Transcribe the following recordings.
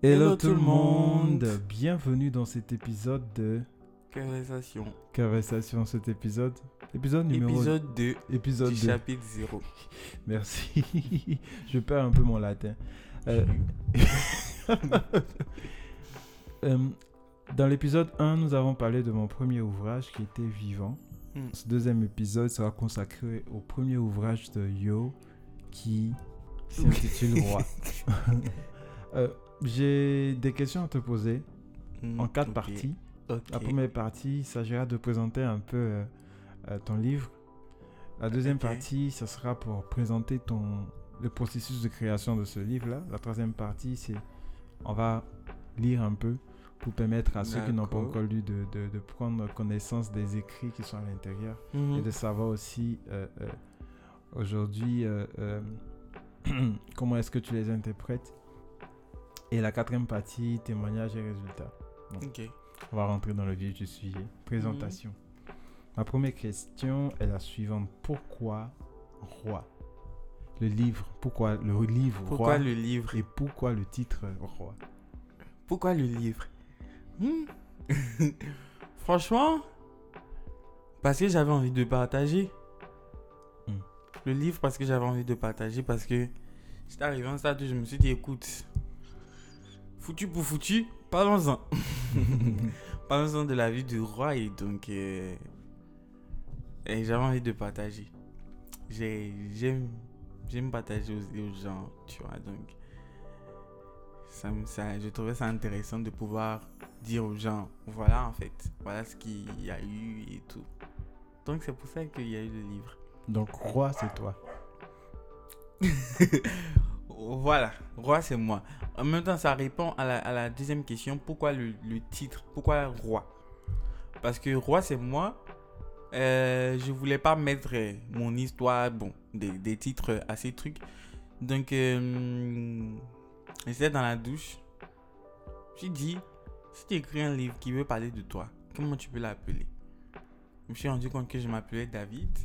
Hello, tout le monde. Bienvenue dans cet épisode de Conversation. Conversation. Cet épisode, épisode numéro Épisode 2 épisode du 2. chapitre 0. Merci. Je perds un peu mon latin. Euh, euh, dans l'épisode 1, nous avons parlé de mon premier ouvrage qui était Vivant. Hmm. Ce deuxième épisode sera consacré au premier ouvrage de Yo qui s'intitule Roi. Euh, J'ai des questions à te poser Hmm, en quatre parties. La première partie, il s'agira de présenter un peu euh, euh, ton livre. La deuxième Ok. partie, ça sera pour présenter ton, le processus de création de ce livre-là. La troisième partie, c'est on va lire un peu pour permettre à ceux qui n'ont pas encore lu de, de- de prendre connaissance des écrits qui sont à l'intérieur Mhm. et de savoir aussi euh, euh, aujourd'hui comment est-ce que tu les interprètes. Et la quatrième partie, témoignages et résultats. Ok. On va rentrer dans le vif du sujet. Présentation. Ma première question est la suivante. Pourquoi roi? Le livre. Pourquoi le livre Pourquoi roi le livre? Et pourquoi le titre roi? Pourquoi le livre? Hmm. Franchement, parce que j'avais envie de partager. Hmm. Le livre parce que j'avais envie de partager parce que j'étais arrivé à un stade où je me suis dit écoute, foutu pour foutu, parlons-en. Parlons-en de la vie du roi et donc euh, et j'avais envie de partager. J'ai- J'aime partager aux, aux gens, tu vois, donc ça, ça, je trouvais ça intéressant de pouvoir dire aux gens, voilà en fait, voilà ce qu'il y a eu et tout. Donc c'est pour ça qu'il y a eu le livre. Donc roi, c'est toi. Voilà, roi c'est moi. En même temps, ça répond à la, à deuxième question, pourquoi le, titre, pourquoi roi? Parce que roi c'est moi, euh, je voulais pas mettre mon histoire, bon, des, titres assez trucs. Donc, euh, j'étais dans la douche, j'ai dit, si tu écris un livre qui veut parler de toi, comment tu peux l'appeler? Je me suis rendu compte que je m'appelais David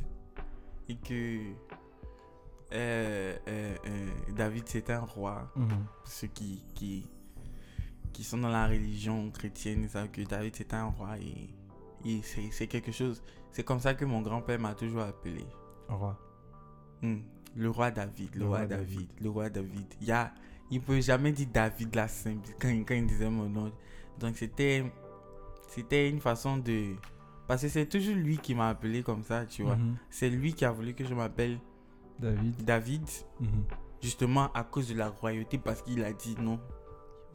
et que euh, euh, euh, David c'est un roi. Mhm. Ceux qui, qui, qui sont dans la religion chrétienne savent que David c'est un roi et, et c'est c'est quelque chose. C'est comme ça que mon grand-père m'a toujours appelé. Roi. Hmm. Le roi David, le, Le roi, roi David, David. le roi David. Il il peut jamais dire David la simple quand, quand il disait mon nom. Donc c'était, c'était une façon de, parce que c'est toujours lui qui m'a appelé comme ça, tu vois. Mhm. C'est lui qui a voulu que je m'appelle David. David, Mhm. justement à cause de la royauté, parce qu'il a dit non,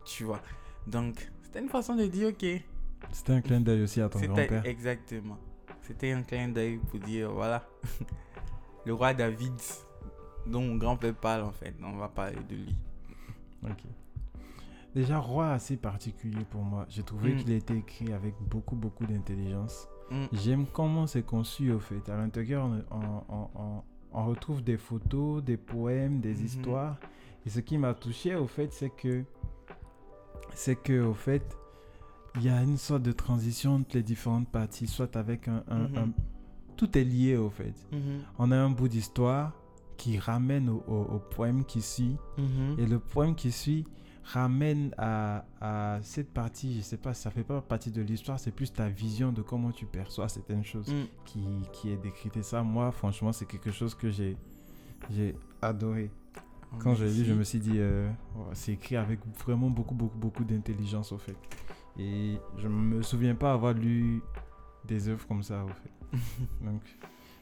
tu vois. Donc c'était une façon de dire ok. C'était un clin d'œil aussi à ton grand-père. exactement. C'était un clin d'œil pour dire voilà, le roi David dont mon grand-père parle en fait. On va parler de lui. Ok. Déjà, roi assez particulier pour moi. J'ai trouvé Mm. qu'il a été écrit avec beaucoup, beaucoup d'intelligence. Hmm. J'aime comment c'est conçu au fait. À l'intérieur, on, on- on- on- retrouve des photos, des poèmes, des Mhm. histoires. Et ce qui m'a touché au fait, c'est que, c'est que au fait, il y a une sorte de transition entre les différentes parties, soit avec un, un- Mhm. un- tout est lié au fait. Mhm. On a un bout d'histoire qui ramène au, au- au poème qui suit, et le poème qui suit ramène à, à cette partie, je sais pas, ça fait pas partie de l'histoire, c'est plus ta vision de comment tu perçois certaines choses Hmm. qui, qui est décrite. Et ça, moi, franchement, c'est quelque chose que j'ai j'ai adoré. Quand je l'ai lu, je me suis dit, euh, oh, c'est écrit avec vraiment beaucoup, beaucoup, beaucoup d'intelligence, au fait. Et je me souviens pas avoir lu des œuvres comme ça, au fait. Donc,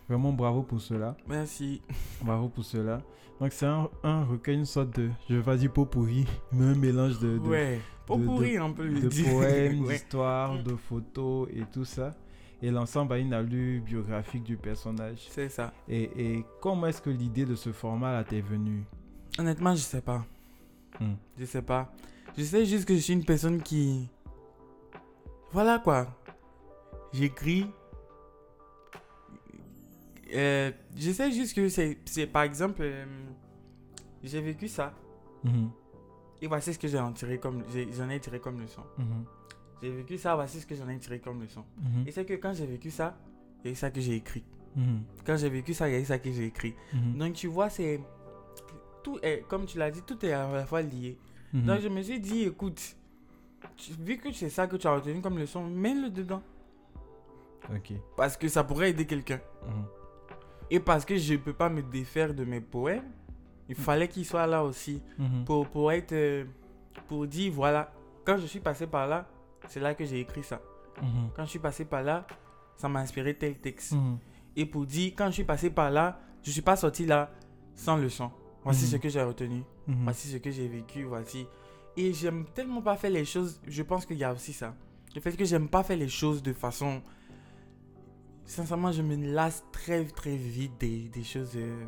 vraiment bravo pour cela. Merci. Bravo pour cela. Donc, c'est un, un recueil, une sorte de, je vais pas dire pot pourri, mais un mélange de, de, ouais. Pour de- pourrir, on peut le de poèmes, Ouais. d'histoires, de photos et tout ça. Et l'ensemble a une allure biographique du personnage. C'est ça. Et, et comment est-ce que l'idée de ce format-là t'est venue? Honnêtement, je sais pas. Hmm. Je sais pas. Je sais juste que je suis une personne qui. Voilà quoi. J'écris. Euh, je sais juste que c'est. par exemple. euh, j'ai vécu ça. Mhm, Et voici ce que j'en tiré comme. J'en ai tiré comme leçon. mhm, J'ai vécu ça, voici ce que j'en ai tiré comme leçon. mhm, Et c'est que quand j'ai vécu ça, il y a eu ça que j'ai écrit. Quand j'ai vécu ça, il y a eu ça que j'ai écrit. Donc tu vois, c'est. Tout est, comme tu l'as dit, tout est à la fois lié. Donc je me suis dit, écoute, tu- vu que c'est ça que tu as retenu comme leçon, mets-le dedans. Ok. Parce que ça pourrait aider quelqu'un. Et parce que je ne peux pas me défaire de mes poèmes, il fallait qu'il soit là aussi. Mhm. Pour, pour être. euh, Pour dire, voilà, quand je suis passé par là, c'est là que j'ai écrit ça. Mhm. Quand je suis passé par là, ça m'a inspiré tel texte. Mhm. Et pour dire, quand je suis passé par là, je ne suis pas sorti là sans leçon. Voici Mhm. ce que j'ai retenu. Voici ce que j'ai vécu. Voici. Et j'aime tellement pas faire les choses. Je pense qu'il y a aussi ça. Le fait que j'aime pas faire les choses de façon. Sincèrement, je me lasse très très vite des, des choses euh,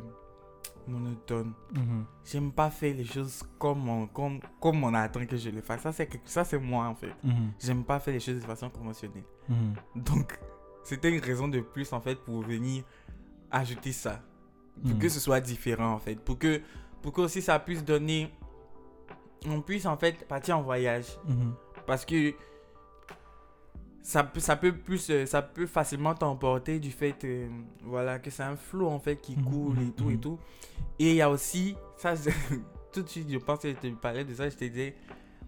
monotones. Mhm. J'aime pas faire les choses comme on, comme, comme on attend que je les fasse. Ça, c'est quelque- ça, c'est moi en fait. Mhm. J'aime pas faire les choses de façon conventionnelle. Mhm. Donc, c'était une raison de plus en fait pour venir ajouter ça. Pour Mhm. que ce soit différent en fait. Pour que, pour que aussi ça puisse donner. On puisse en fait partir en voyage. Mhm. Parce que ça peut, ça peut plus. euh, Ça peut facilement t'emporter du fait. euh, voilà, que c'est un flot en fait qui Mhm, coule et tout et mhm. tout. Et il y a aussi. Ça, tout de suite, je pense que je te parlais de ça. Je te disais.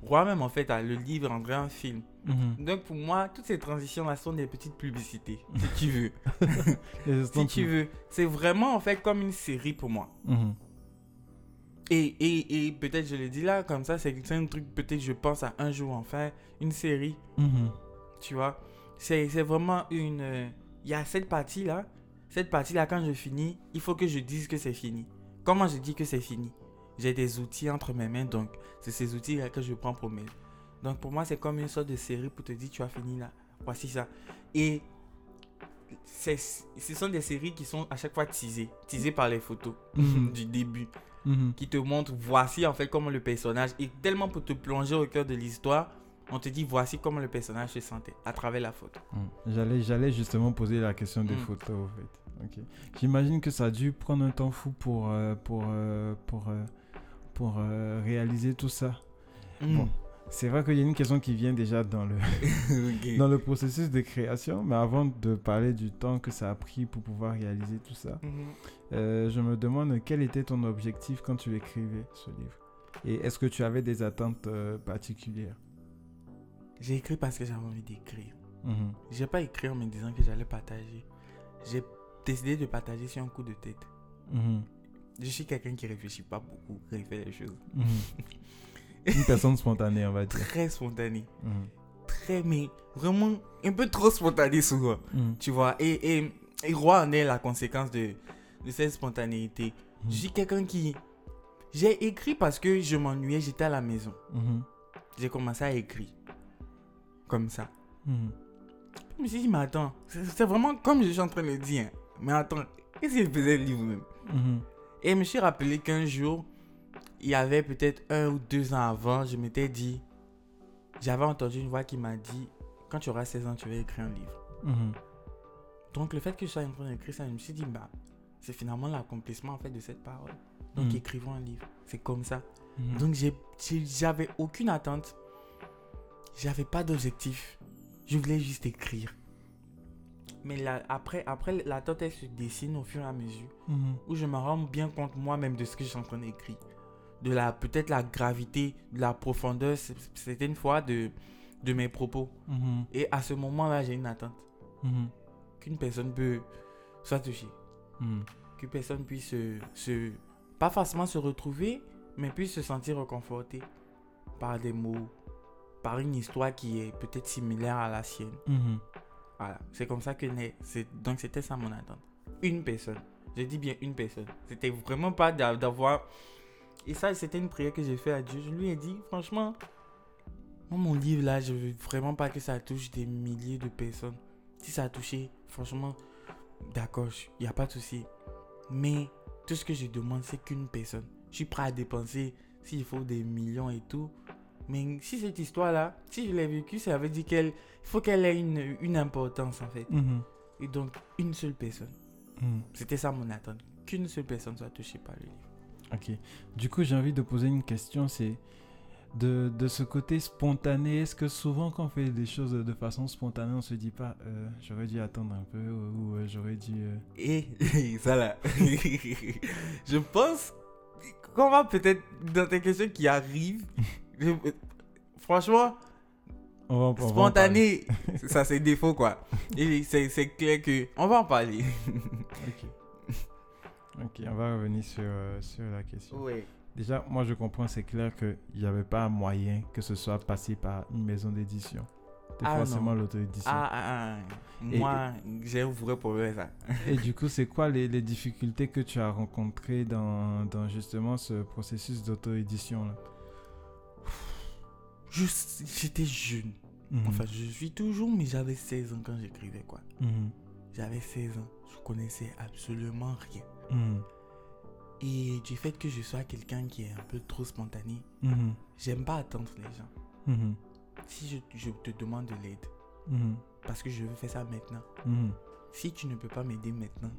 Roi même en fait le livre en vrai un film. Mhm. Donc pour moi, toutes ces transitions-là sont des petites publicités, si tu veux. Si tu veux. C'est vraiment en fait comme une série pour moi. Et, et, et peut-être je le dis là, comme ça, c'est un truc, peut-être je pense à un jour en faire une série. Tu vois. C'est c'est vraiment une... euh, Il y a cette partie-là, cette partie-là, quand je finis, il faut que je dise que c'est fini. Comment je dis que c'est fini J'ai des outils entre mes mains, donc c'est ces outils-là que je prends pour mes... Donc pour moi, c'est comme une sorte de série pour te dire, tu as fini là, voici ça. Et c'est- ce sont des séries qui sont à chaque fois teasées, teasées par les photos Mhm. du début Mhm. qui te montre voici en fait comment le personnage et tellement pour te plonger au cœur de l'histoire on te dit voici comment le personnage se sentait à travers la photo Mhm. J'allais, j'allais justement poser la question des Mm. photos, en fait. J'imagine que ça a dû prendre un temps fou pour, euh, pour, euh, pour, euh, pour réaliser tout ça. Bon. C'est vrai qu'il y a une question qui vient déjà dans le, Ok. dans le processus de création, mais avant de parler du temps que ça a pris pour pouvoir réaliser tout ça, Mhm. euh, je me demande quel était ton objectif quand tu écrivais ce livre? Et est-ce que tu avais des attentes particulières? J'ai écrit parce que j'avais envie d'écrire Mhm. j'ai pas écrit en me disant que j'allais partager j'ai décidé de partager sur un coup de tête Mhm. je suis quelqu'un qui réfléchit pas beaucoup quand il fait les choses Mhm. Une personne spontanée, on va dire. très spontané Mhm. très mais vraiment un peu trop spontané souvent Mhm. tu vois et, et, et Roi en est la conséquence de, de cette spontanéité. Je suis quelqu'un qui. J'ai écrit parce que je m'ennuyais, j'étais à la maison. J'ai commencé à écrire. Comme ça. Mhm. Je me suis dit, mais attends, c'est vraiment comme je suis en train de le dire. hein. Mais attends, qu'est-ce qu'il faisait le livre même Mhm. Et je me suis rappelé qu'un jour, il y avait peut-être un ou deux ans avant, je m'étais dit. J'avais entendu une voix qui m'a dit, quand tu auras 16 ans, tu vas écrire un livre. Mhm. Donc le fait que je sois en train d'écrire ça, je me suis dit, bah, c'est finalement l'accomplissement en fait de cette parole. Donc Mhm. écrivons un livre. C'est comme ça. Donc j'ai- j'avais aucune attente. J'avais pas d'objectif. Je voulais juste écrire. Mais là, après, après l'attente, elle se dessine au fur et à mesure. Mhm. Où je me rends bien compte moi-même de ce que je suis en train d'écrire. De la, peut-être la gravité, de la profondeur, c- certaines fois, de, de mes propos. Mhm. Et à ce moment-là, j'ai une attente. Mhm. Qu'une personne peut soit touchée. Que personne puisse se, se- pas forcément se retrouver, mais puisse se sentir réconforté par des mots, par une histoire qui est peut-être similaire à la sienne. Mhm. Voilà, c'est comme ça que naît. Donc c'était ça mon attente. Une personne. Je dis bien une personne. C'était vraiment pas d'a- d'avoir. Et ça, c'était une prière que j'ai fait à Dieu. Je lui ai dit, franchement, mon livre là, je veux vraiment pas que ça touche des milliers de personnes. Si ça a touché, franchement, d'accord, il n'y a pas de souci. Mais tout ce que je demande, c'est qu'une personne. Je suis prêt à dépenser s'il faut des millions et tout. Mais si cette histoire-là, si je l'ai vécue, ça veut dire qu'elle il faut qu'elle ait une, une importance en fait. Mhm. Et donc, une seule personne. Mhm. C'était ça mon attente. Qu'une seule personne soit touchée par le livre. Ok. Du coup, j'ai envie de poser une question, c'est de, de ce côté spontané, est-ce que souvent quand on fait des choses de façon spontanée, on se dit pas, euh, j'aurais dû attendre un peu ou, ou, euh, j'aurais dû... euh, Et ça là, je pense qu'on va peut-être dans tes questions qui arrivent, franchement, On va- on va en spontané, ça c'est défaut quoi. Et c'est c'est clair que. On va en parler. Ok. Ok, on va revenir sur, euh, sur la question. Oui. Déjà, moi je comprends, c'est clair qu'il n'y avait pas moyen que ce soit passé par une maison d'édition. C'était Ah, forcément l'auto-édition. Ah, ah, ah. Moi, j'ai un vrai problème avec ça. Et du coup, c'est quoi les, les difficultés que tu as rencontrées dans, dans justement ce processus d'auto-édition là? J'étais jeune. Mhm. Enfin, je suis toujours, mais j'avais 16 ans quand j'écrivais quoi. Mhm. J'avais 16 ans. Je connaissais absolument rien. Mhm. Et du fait que je sois quelqu'un qui est un peu trop spontané, j'aime pas attendre les gens. Si je, je te demande de l'aide, parce que je veux faire ça maintenant, si tu ne peux pas m'aider maintenant,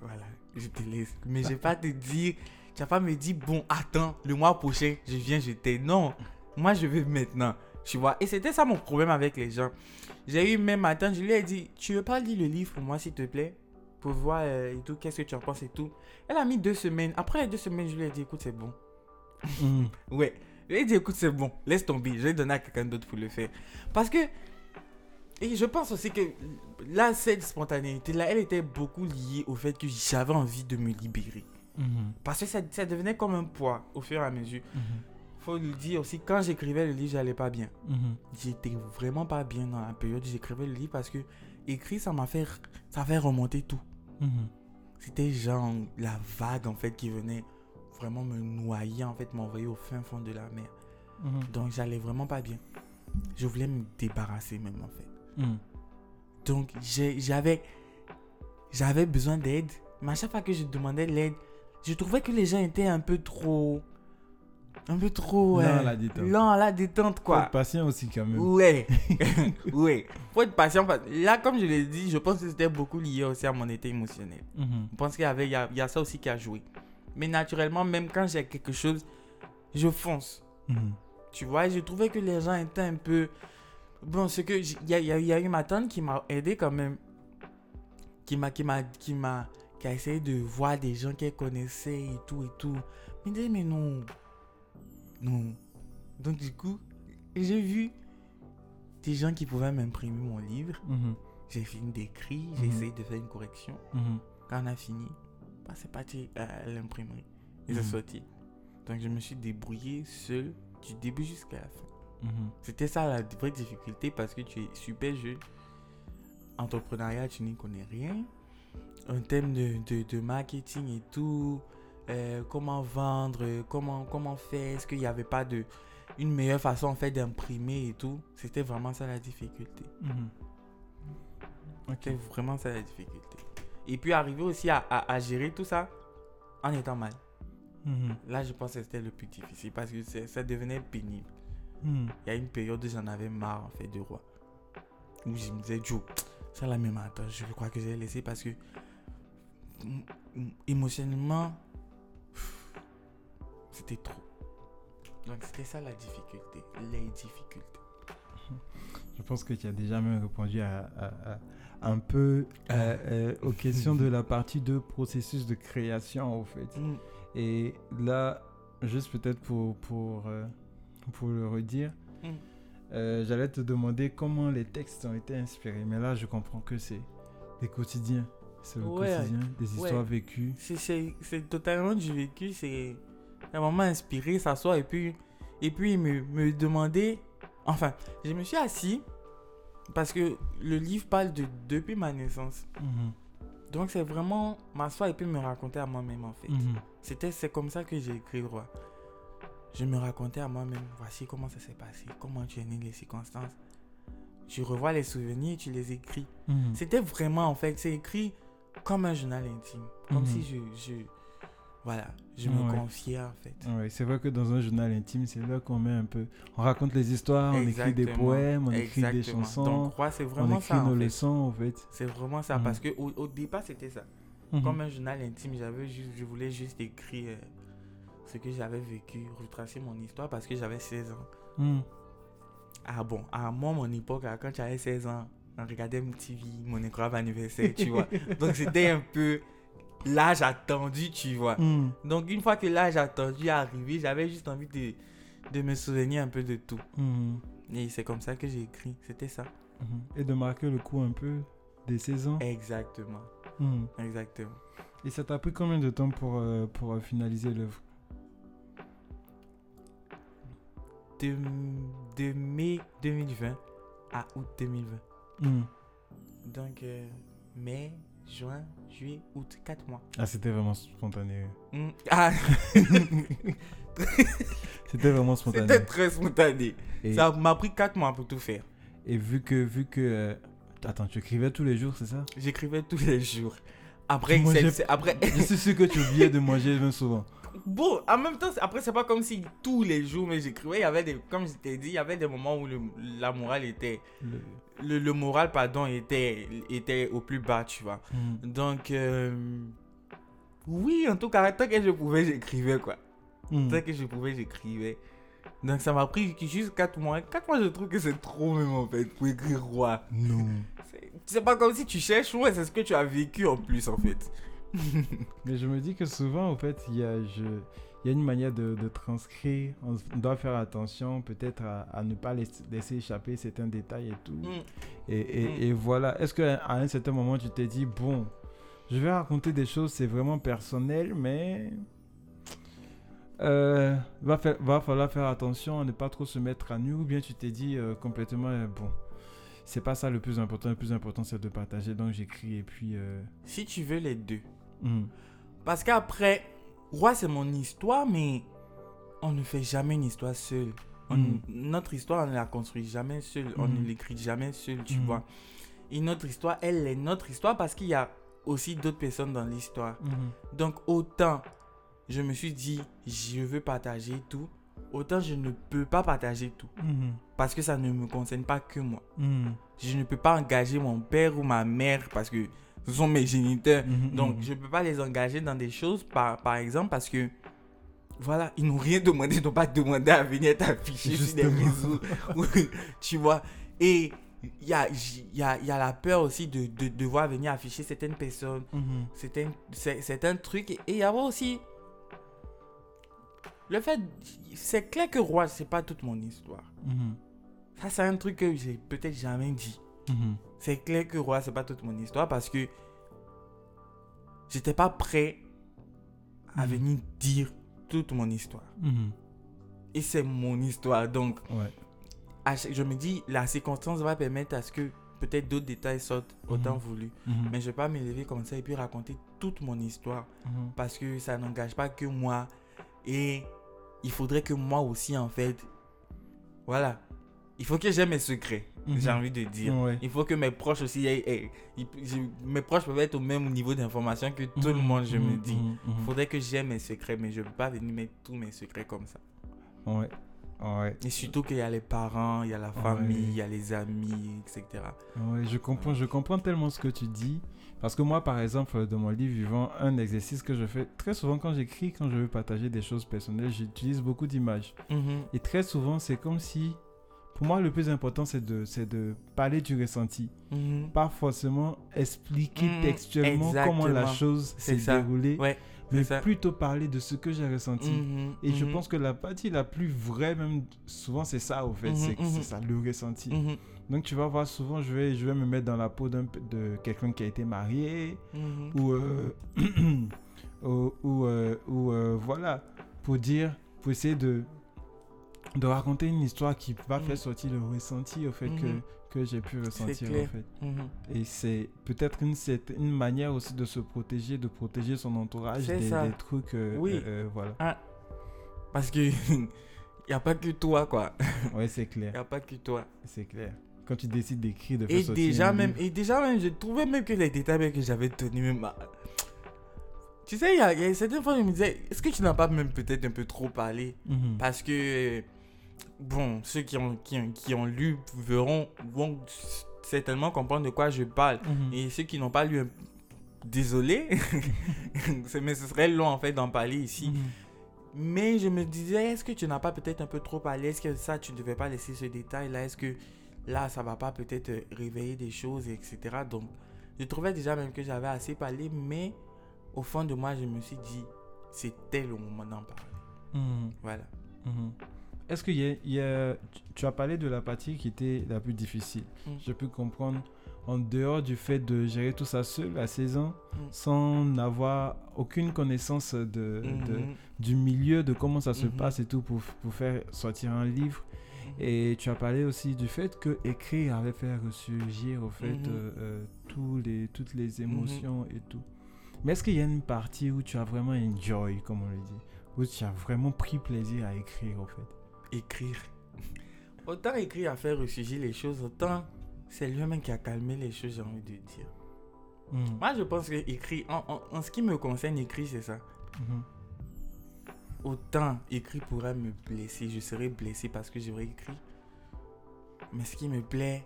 voilà, je te laisse. Mais je vais pas te dire, tu vas pas me dire, bon, attends, le mois prochain, je viens, je t'aide. Non, moi je veux maintenant. Tu vois, et c'était ça mon problème avec les gens. J'ai eu même matin, je lui ai dit, tu veux pas lire le livre pour moi, s'il te plaît? Pour voir euh, et tout, qu'est-ce que tu en penses et tout. Elle a mis deux semaines. Après les deux semaines, je lui ai dit, écoute, c'est bon. Mhm. Ouais. Je lui ai dit, écoute, c'est bon, laisse tomber. Je vais donner à quelqu'un d'autre pour le faire. Parce que. Et je pense aussi que là, cette spontanéité-là, elle était beaucoup liée au fait que j'avais envie de me libérer. Mhm. Parce que ça, ça devenait comme un poids au fur et à mesure. Mhm. Faut le dire aussi, quand j'écrivais le livre, j'allais pas bien. Mhm. J'étais vraiment pas bien dans la période où j'écrivais le livre parce que écrire, ça m'a fait, ça fait remonter tout. Mhm. C'était genre la vague en fait qui venait vraiment me noyer, en fait, m'envoyer au fin fond de la mer. Mhm. Donc j'allais vraiment pas bien. Je voulais me débarrasser même en fait. Mhm. Donc j'avais j'avais besoin d'aide. Mais à chaque fois que je demandais de l'aide, je trouvais que les gens étaient un peu trop... Un peu trop... Lents à euh, la détente. lents à la détente Faut quoi. être patient aussi quand même. Ouais. ouais. Faut être patient. Là, comme je l'ai dit, je pense que c'était beaucoup lié aussi à mon état émotionnel. Mhm. Je pense qu'il y avait, il y a, y a ça aussi qui a joué. Mais naturellement, même quand j'ai quelque chose, je fonce. Mhm. Tu vois, et je trouvais que les gens étaient un peu. Bon, c'est que. Il y a, y a- y a eu ma tante qui m'a aidé quand même. Qui m'a. Qui m'a. Qui m'a. Qui a essayé de voir des gens qu'elle connaissait et tout et tout. Mais dit, mais non. Non. Donc, du coup, j'ai vu des gens qui pouvaient m'imprimer mon livre. Mhm. J'ai fini d'écrire, j'ai Mhm. essayé de faire une correction. Mhm. Quand on a fini, bah, c'est parti à l'imprimerie. Et c'est sorti. Donc je me suis débrouillé seul du début jusqu'à la fin. C'était ça la vraie difficulté parce que tu es super jeune. Entrepreneuriat, tu n'y connais rien. En termes de, de, de marketing et tout, euh, comment vendre, euh, comment, comment faire, est-ce qu'il n'y avait pas de une meilleure façon en fait d'imprimer et tout? C'était vraiment ça la difficulté. Ok. C'était vraiment ça la difficulté. Et puis arriver aussi à, à- à gérer tout ça en étant mal. Mhm. Là, je pense que c'était le plus difficile parce que ça devenait pénible. Mhm. Il y a une période où j'en avais marre en fait de roi. Où je me disais, Joe, ça la même attends, je crois que j'ai laissé parce que mm, mm, émotionnellement, c'était trop. Donc c'était ça la difficulté, les difficultés. Je pense que tu as déjà même répondu à, à- à- un peu aux questions de la partie de processus de création, au fait. Mm, Et là, juste peut-être pour, pour, euh, pour le redire, Mm. euh, j'allais te demander comment les textes ont été inspirés. Mais là, je comprends que c'est des quotidiens. C'est le Ouais, quotidien, des ouais. histoires vécues. C'est totalement du vécu, c'est un moment inspiré, s'asseoir et puis, et puis me, me demander. Enfin, je me suis assis parce que le livre parle de depuis ma naissance. Mhm. Donc c'est vraiment m'asseoir et puis me raconter à moi-même en fait. Mhm. C'était c'est comme ça que j'ai écrit le roi. Je me racontais à moi-même, voici comment ça s'est passé, comment tu es né, les circonstances. Tu revois les souvenirs, tu les écris. Mhm. C'était vraiment en fait, c'est écrit comme un journal intime, comme si je, je voilà, je Ouais. me confiais en fait. Ouais, c'est vrai que dans un journal intime, c'est là qu'on met un peu. On raconte les histoires, on écrit des poèmes, on écrit des chansons, Donc roi, c'est on vraiment écrit ça nos en fait. leçons, en fait. C'est vraiment ça Mhm. parce que au, départ c'était ça. Mhm. Comme un journal intime, j'avais juste, je voulais juste écrire euh, ce que j'avais vécu, retracer mon histoire parce que j'avais 16 ans. Mhm. Ah bon, à moi, mon époque, quand j'avais 16 ans, on regardait MTV, mon incroyable anniversaire, tu vois. Donc c'était un peu l'âge attendu, tu vois. Mhm. Donc une fois que l'âge attendu est arrivé, j'avais juste envie de, de me souvenir un peu de tout. Mhm. Et c'est comme ça que j'ai écrit. C'était ça. Mhm. Et de marquer le coup un peu des saisons. Exactement. Exactement. Et ça t'a pris combien de temps pour, euh, pour euh, finaliser l'œuvre? De, de mai 2020 à août 2020. Mhm. Donc, euh, mai, juin, juillet, août, 4 mois. Ah, c'était vraiment spontané. Hmm. Ah, C'était vraiment spontané. c'était très spontané. Et, Ça m'a pris 4 mois pour tout faire. et vu que. Vu que euh, Attends, tu écrivais tous les jours, c'est ça? J'écrivais tous les jours. Après, c'est- mangeais- c'est- après, Je suis sûr que tu oubliais de manger même souvent. Bon, en même temps, après, c'est pas comme si tous les jours, mais j'écrivais. Il y avait des, comme je t'ai dit, il y avait des moments où le- la morale était, Le- le, le moral, pardon, était, était au plus bas, tu vois. Mhm. Donc, euh, oui, en tout cas, tant que je pouvais, j'écrivais, quoi. Mhm. Tant que je pouvais, j'écrivais. Donc, ça m'a pris juste 4 mois. 4 mois, je trouve que c'est trop, même, en fait, pour écrire roi. Non. C'est pas comme si tu cherches, ouais, c'est ce que tu as vécu en plus, en fait. Mais je me dis que souvent, en fait, il y a, je, il y a une manière de, de transcrire. On doit faire attention, peut-être, à, à ne pas laisser, laisser échapper certains détails et tout. Mm. Et, et, Mm. et voilà. Est-ce qu'à un certain moment, tu t'es dit, bon, je vais raconter des choses, c'est vraiment personnel, mais. Euh, va, faire- va falloir faire attention à ne pas trop se mettre à nu, ou bien tu t'es dit euh, complètement, euh, bon, c'est pas ça le plus important, le plus important c'est de partager, donc j'écris et puis. euh, Si tu veux les deux. Hmm. Parce qu'après, Roi, c'est mon histoire, mais on ne fait jamais une histoire seule. On- Mhm. Notre histoire, on ne la construit jamais seule. On ne Mhm. l'écrit jamais seule, tu vois. Et notre histoire, elle est notre histoire parce qu'il y a aussi d'autres personnes dans l'histoire. Donc, autant je me suis dit, je veux partager tout, autant je ne peux pas partager tout. Parce que ça ne me concerne pas que moi. Je ne peux pas engager mon père ou ma mère parce que ce sont mes géniteurs. Mhm, Donc, mhm. je peux pas les engager dans des choses, par, par exemple, parce que, voilà, ils n'ont rien demandé, ils n'ont pas demandé à venir t'afficher sur des réseaux. tu vois. Et il y a, il y, a, il y a la peur aussi de, de devoir venir afficher certaines personnes, Mhm. certains, c'est- certains trucs. Et il y a aussi le fait, c'est clair que Roi, c'est pas toute mon histoire. Mhm. Ça, c'est un truc que j'ai peut-être jamais dit. Mhm. C'est clair que Roi, c'est pas toute mon histoire parce que j'étais pas prêt à Mhm. venir dire toute mon histoire. Mhm. Et c'est mon histoire. Donc, Ouais. je me dis, la circonstance va permettre à ce que peut-être d'autres détails sortent autant voulu. Mais je vais pas me lever comme ça et puis raconter toute mon histoire parce que ça n'engage pas que moi. Et il faudrait que moi aussi, en fait, voilà. Il faut que j'ai mes secrets, Mhm. j'ai envie de dire. Ouais. Il faut que mes proches aussi aient- mes proches peuvent être au même niveau d'information que tout le Mhm. monde, je me Mhm. dis. Mhm. Il Mhm. faudrait que j'ai mes secrets, mais je ne peux pas venir mettre tous mes secrets comme ça. Ouais. Ouais. Et surtout qu'il y a les parents, il y a la famille, il y a les amis, etc. Ouais, je comprends, je comprends tellement ce que tu dis. Parce que moi, par exemple, dans mon livre vivant, un exercice que je fais très souvent quand j'écris, quand je veux partager des choses personnelles, j'utilise beaucoup d'images. Mhm. Et très souvent, c'est comme si, pour moi, le plus important, c'est de, c'est de parler du ressenti. Mhm. Pas forcément expliquer Mhm, textuellement comment la chose s'est déroulée, Ouais, mais ça. plutôt parler de ce que j'ai ressenti. Mhm, Et je pense que la partie la plus vraie, même souvent, c'est ça, au fait. C'est c'est ça, le ressenti. Donc, tu vas voir, souvent, je vais, je vais me mettre dans la peau de quelqu'un qui a été marié, mhm. ou, euh, ou, ou, euh, ou, euh, voilà, pour dire, pour essayer de, de raconter une histoire qui va Mhm. faire sortir le ressenti, au fait, que, Mhm. que j'ai pu ressentir, en fait. Mhm. Et c'est peut-être une, une manière aussi de se protéger, de protéger son entourage des, des trucs, euh, Oui. euh, euh, voilà. Parce que il n'y a pas que toi, quoi. Ouais, c'est Il clair. n'y a pas que toi. C'est clair. Quand tu décides d'écrire, de faire Et sortir déjà même, livre- et déjà même, je trouvais même que les détails que j'avais tenus, même. à- Tu sais, il y, a- il y a certaines fois, je me disais, est-ce que tu n'as pas même peut-être un peu trop parlé? Mhm. Parce que, bon, ceux qui ont, qui qui ont lu verront, vont certainement comprendre de quoi je parle. Mhm. Et ceux qui n'ont pas lu, un- désolé, mais ce serait long en fait d'en parler ici. Mhm. Mais je me disais, est-ce que tu n'as pas peut-être un peu trop parlé? Est-ce que ça, tu ne devais pas laisser ce détail-là? Est-ce que là, ça va pas peut-être euh, réveiller des choses, etc. Donc, je trouvais déjà même que j'avais assez parlé, mais au fond de moi, je me suis dit, c'était le moment d'en parler. Mhm. Voilà. Est-ce qu'il y a, il y a- tu- as parlé de la partie qui était la plus difficile. Mm. Je peux comprendre en dehors du fait de gérer tout ça seul à 16 ans, Mm. sans avoir aucune connaissance de, de- Mhm. du milieu, de comment ça se Mhm. passe et tout pour, pour faire sortir un livre. Et tu as parlé aussi du fait que écrire avait fait ressurgir au fait Mhm. euh, euh, tous les, toutes les émotions et tout. Mais est-ce qu'il y a une partie où tu as vraiment enjoy, comme on le dit, où tu as vraiment pris plaisir à écrire au fait? Écrire. Autant écrire à faire ressurgir les choses, autant c'est lui-même qui a calmé les choses, j'ai envie de dire. Mhm. Moi, je pense que écrire, en, en- en ce qui me concerne, écrire, c'est ça. Mhm. Autant écrire pourrait me blesser, je serais blessé parce que j'aurais écrit. Mais ce qui me plaît,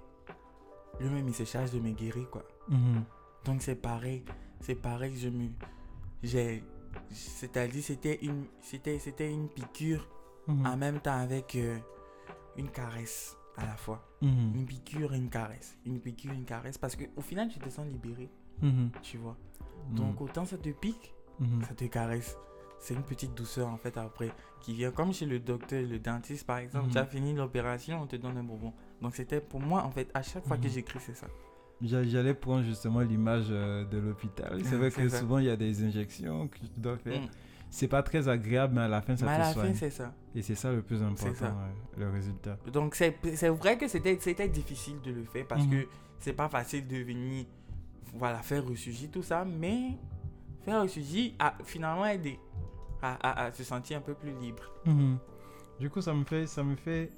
lui-même, il se charge de me guérir, quoi. Mhm. Donc c'est pareil, c'est pareil, je me... J'ai... C'est-à-dire, c'était une, c'était, c'était une piqûre Mhm. en même temps avec euh, une caresse à la fois. Mhm. Une piqûre et une caresse. Une piqûre et une caresse. Parce qu'au final, tu te sens libéré, Mhm. tu vois. Donc autant ça te pique, ça te caresse. C'est une petite douceur en fait après qui vient. Comme chez le docteur, le dentiste par exemple. Tu as fini l'opération, on te donne un bonbon. Donc c'était pour moi en fait, à chaque fois que j'écris, c'est ça. J'a- J'allais prendre justement l'image euh, de l'hôpital. C'est vrai que ça. souvent il y a des injections que tu dois faire. Mm. C'est pas très agréable, mais à la fin ça Mais à te la soigne. fin, c'est ça. Et c'est ça le plus important, ça. ouais, le résultat. Donc c'est vrai que c'était difficile de le faire parce Mhm. que c'est pas facile de venir voilà, faire ressurgir tout ça, mais faire ressurgir a finalement aidé à, à- à se sentir un peu plus libre. Mhm. Du coup, ça me fait, ça me fait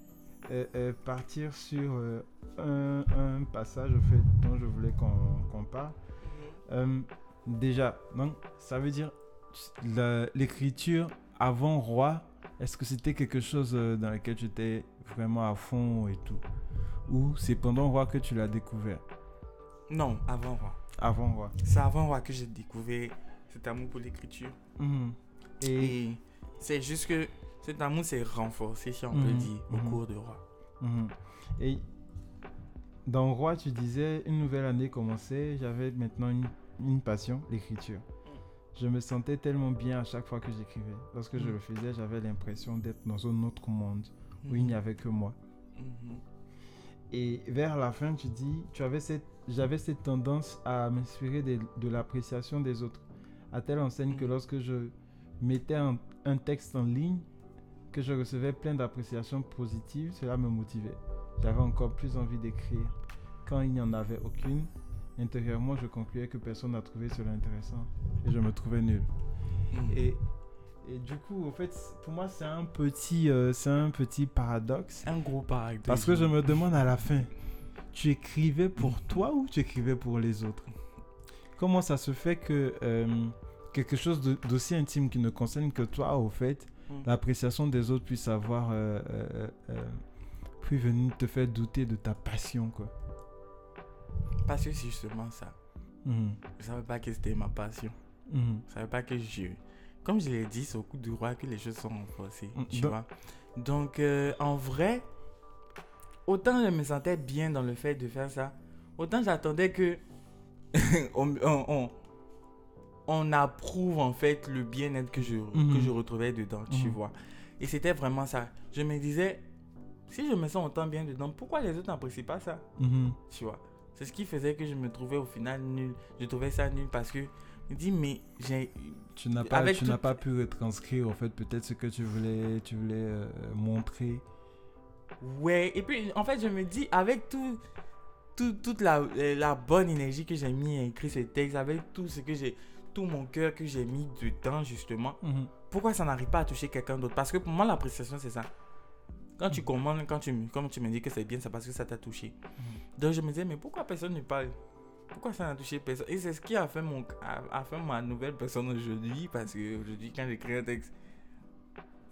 euh, euh, partir sur euh, un, un passage au fait, dont je voulais qu'on qu'on parle. Euh, déjà, donc, ça veut dire l'écriture avant roi, est-ce que c'était quelque chose euh, dans lequel tu étais vraiment à fond et tout? Ou c'est pendant roi que tu l'as découvert? Non, avant Roi. Avant roi. C'est avant Roi que j'ai découvert cet amour pour l'écriture. Mhm. Et, Et c'est juste que cet amour s'est renforcé, si on peut Mhm, dire, au mhm. cours de Roi. Et dans Roi, tu disais, une nouvelle année commençait, j'avais maintenant une, une passion, l'écriture. Je me sentais tellement bien à chaque fois que j'écrivais. Lorsque je Mhm. le faisais, j'avais l'impression d'être dans un autre monde où il n'y avait que moi. Mhm. Et vers la fin, tu dis, tu avais cette, j'avais cette tendance à m'inspirer de, de l'appréciation des autres. À telle enseigne que Mhm. lorsque je mettais un, un texte en ligne, que je recevais plein d'appréciations positives, cela me motivait. J'avais encore plus envie d'écrire. Quand il n'y en avait aucune, intérieurement, je concluais que personne n'a trouvé cela intéressant. Et je me trouvais nul. Mhm. Et, et du coup, en fait, pour moi, c'est un petit, euh, c'est un petit paradoxe. un gros paradoxe. Parce que je me demande à la fin, tu écrivais pour toi ou tu écrivais pour les autres? Comment ça se fait que euh, quelque chose d'aussi intime qui ne concerne que toi, au fait, Mm. l'appréciation des autres puisse avoir, euh, euh, euh, puis venir te faire douter de ta passion, quoi? Parce que c'est justement ça. Mhm. Je savais pas que c'était ma passion. Mhm. Je savais pas que je. Comme je l'ai dit, c'est au coup du roi que les choses sont renforcées. Mm, Tu donc- vois. Donc, euh, en vrai, autant je me sentais bien dans le fait de faire ça, autant j'attendais que. on, on, on- on approuve en fait le bien-être que je, que Mhm. je retrouvais dedans, tu Mhm. vois. Et c'était vraiment ça. Je me disais, si je me sens autant bien dedans, pourquoi les autres n'apprécient pas ça? Mhm. tu vois. C'est ce qui faisait que je me trouvais au final nul. Je trouvais ça nul parce que je me dis mais j'ai Tu n'as pas, Avec tu n'as toute- pas pu retranscrire, en fait, peut-être ce que tu voulais, tu voulais euh, montrer. ouais et puis en fait je me dis avec tout, tout- toute la, euh, la bonne énergie que j'ai mis à écrire ce texte avec tout ce que j'ai tout mon cœur que j'ai mis dedans justement Mhm. pourquoi ça n'arrive pas à toucher quelqu'un d'autre? Parce que pour moi l'appréciation c'est ça quand tu commandes quand tu comme tu me dis que c'est bien c'est parce que ça t'a touché donc je me disais mais pourquoi personne ne parle? Pourquoi ça n'a touché personne? Et c'est ce qui a fait, mon, a, a fait ma nouvelle personne aujourd'hui. Parce que aujourd'hui, quand j'écris un texte,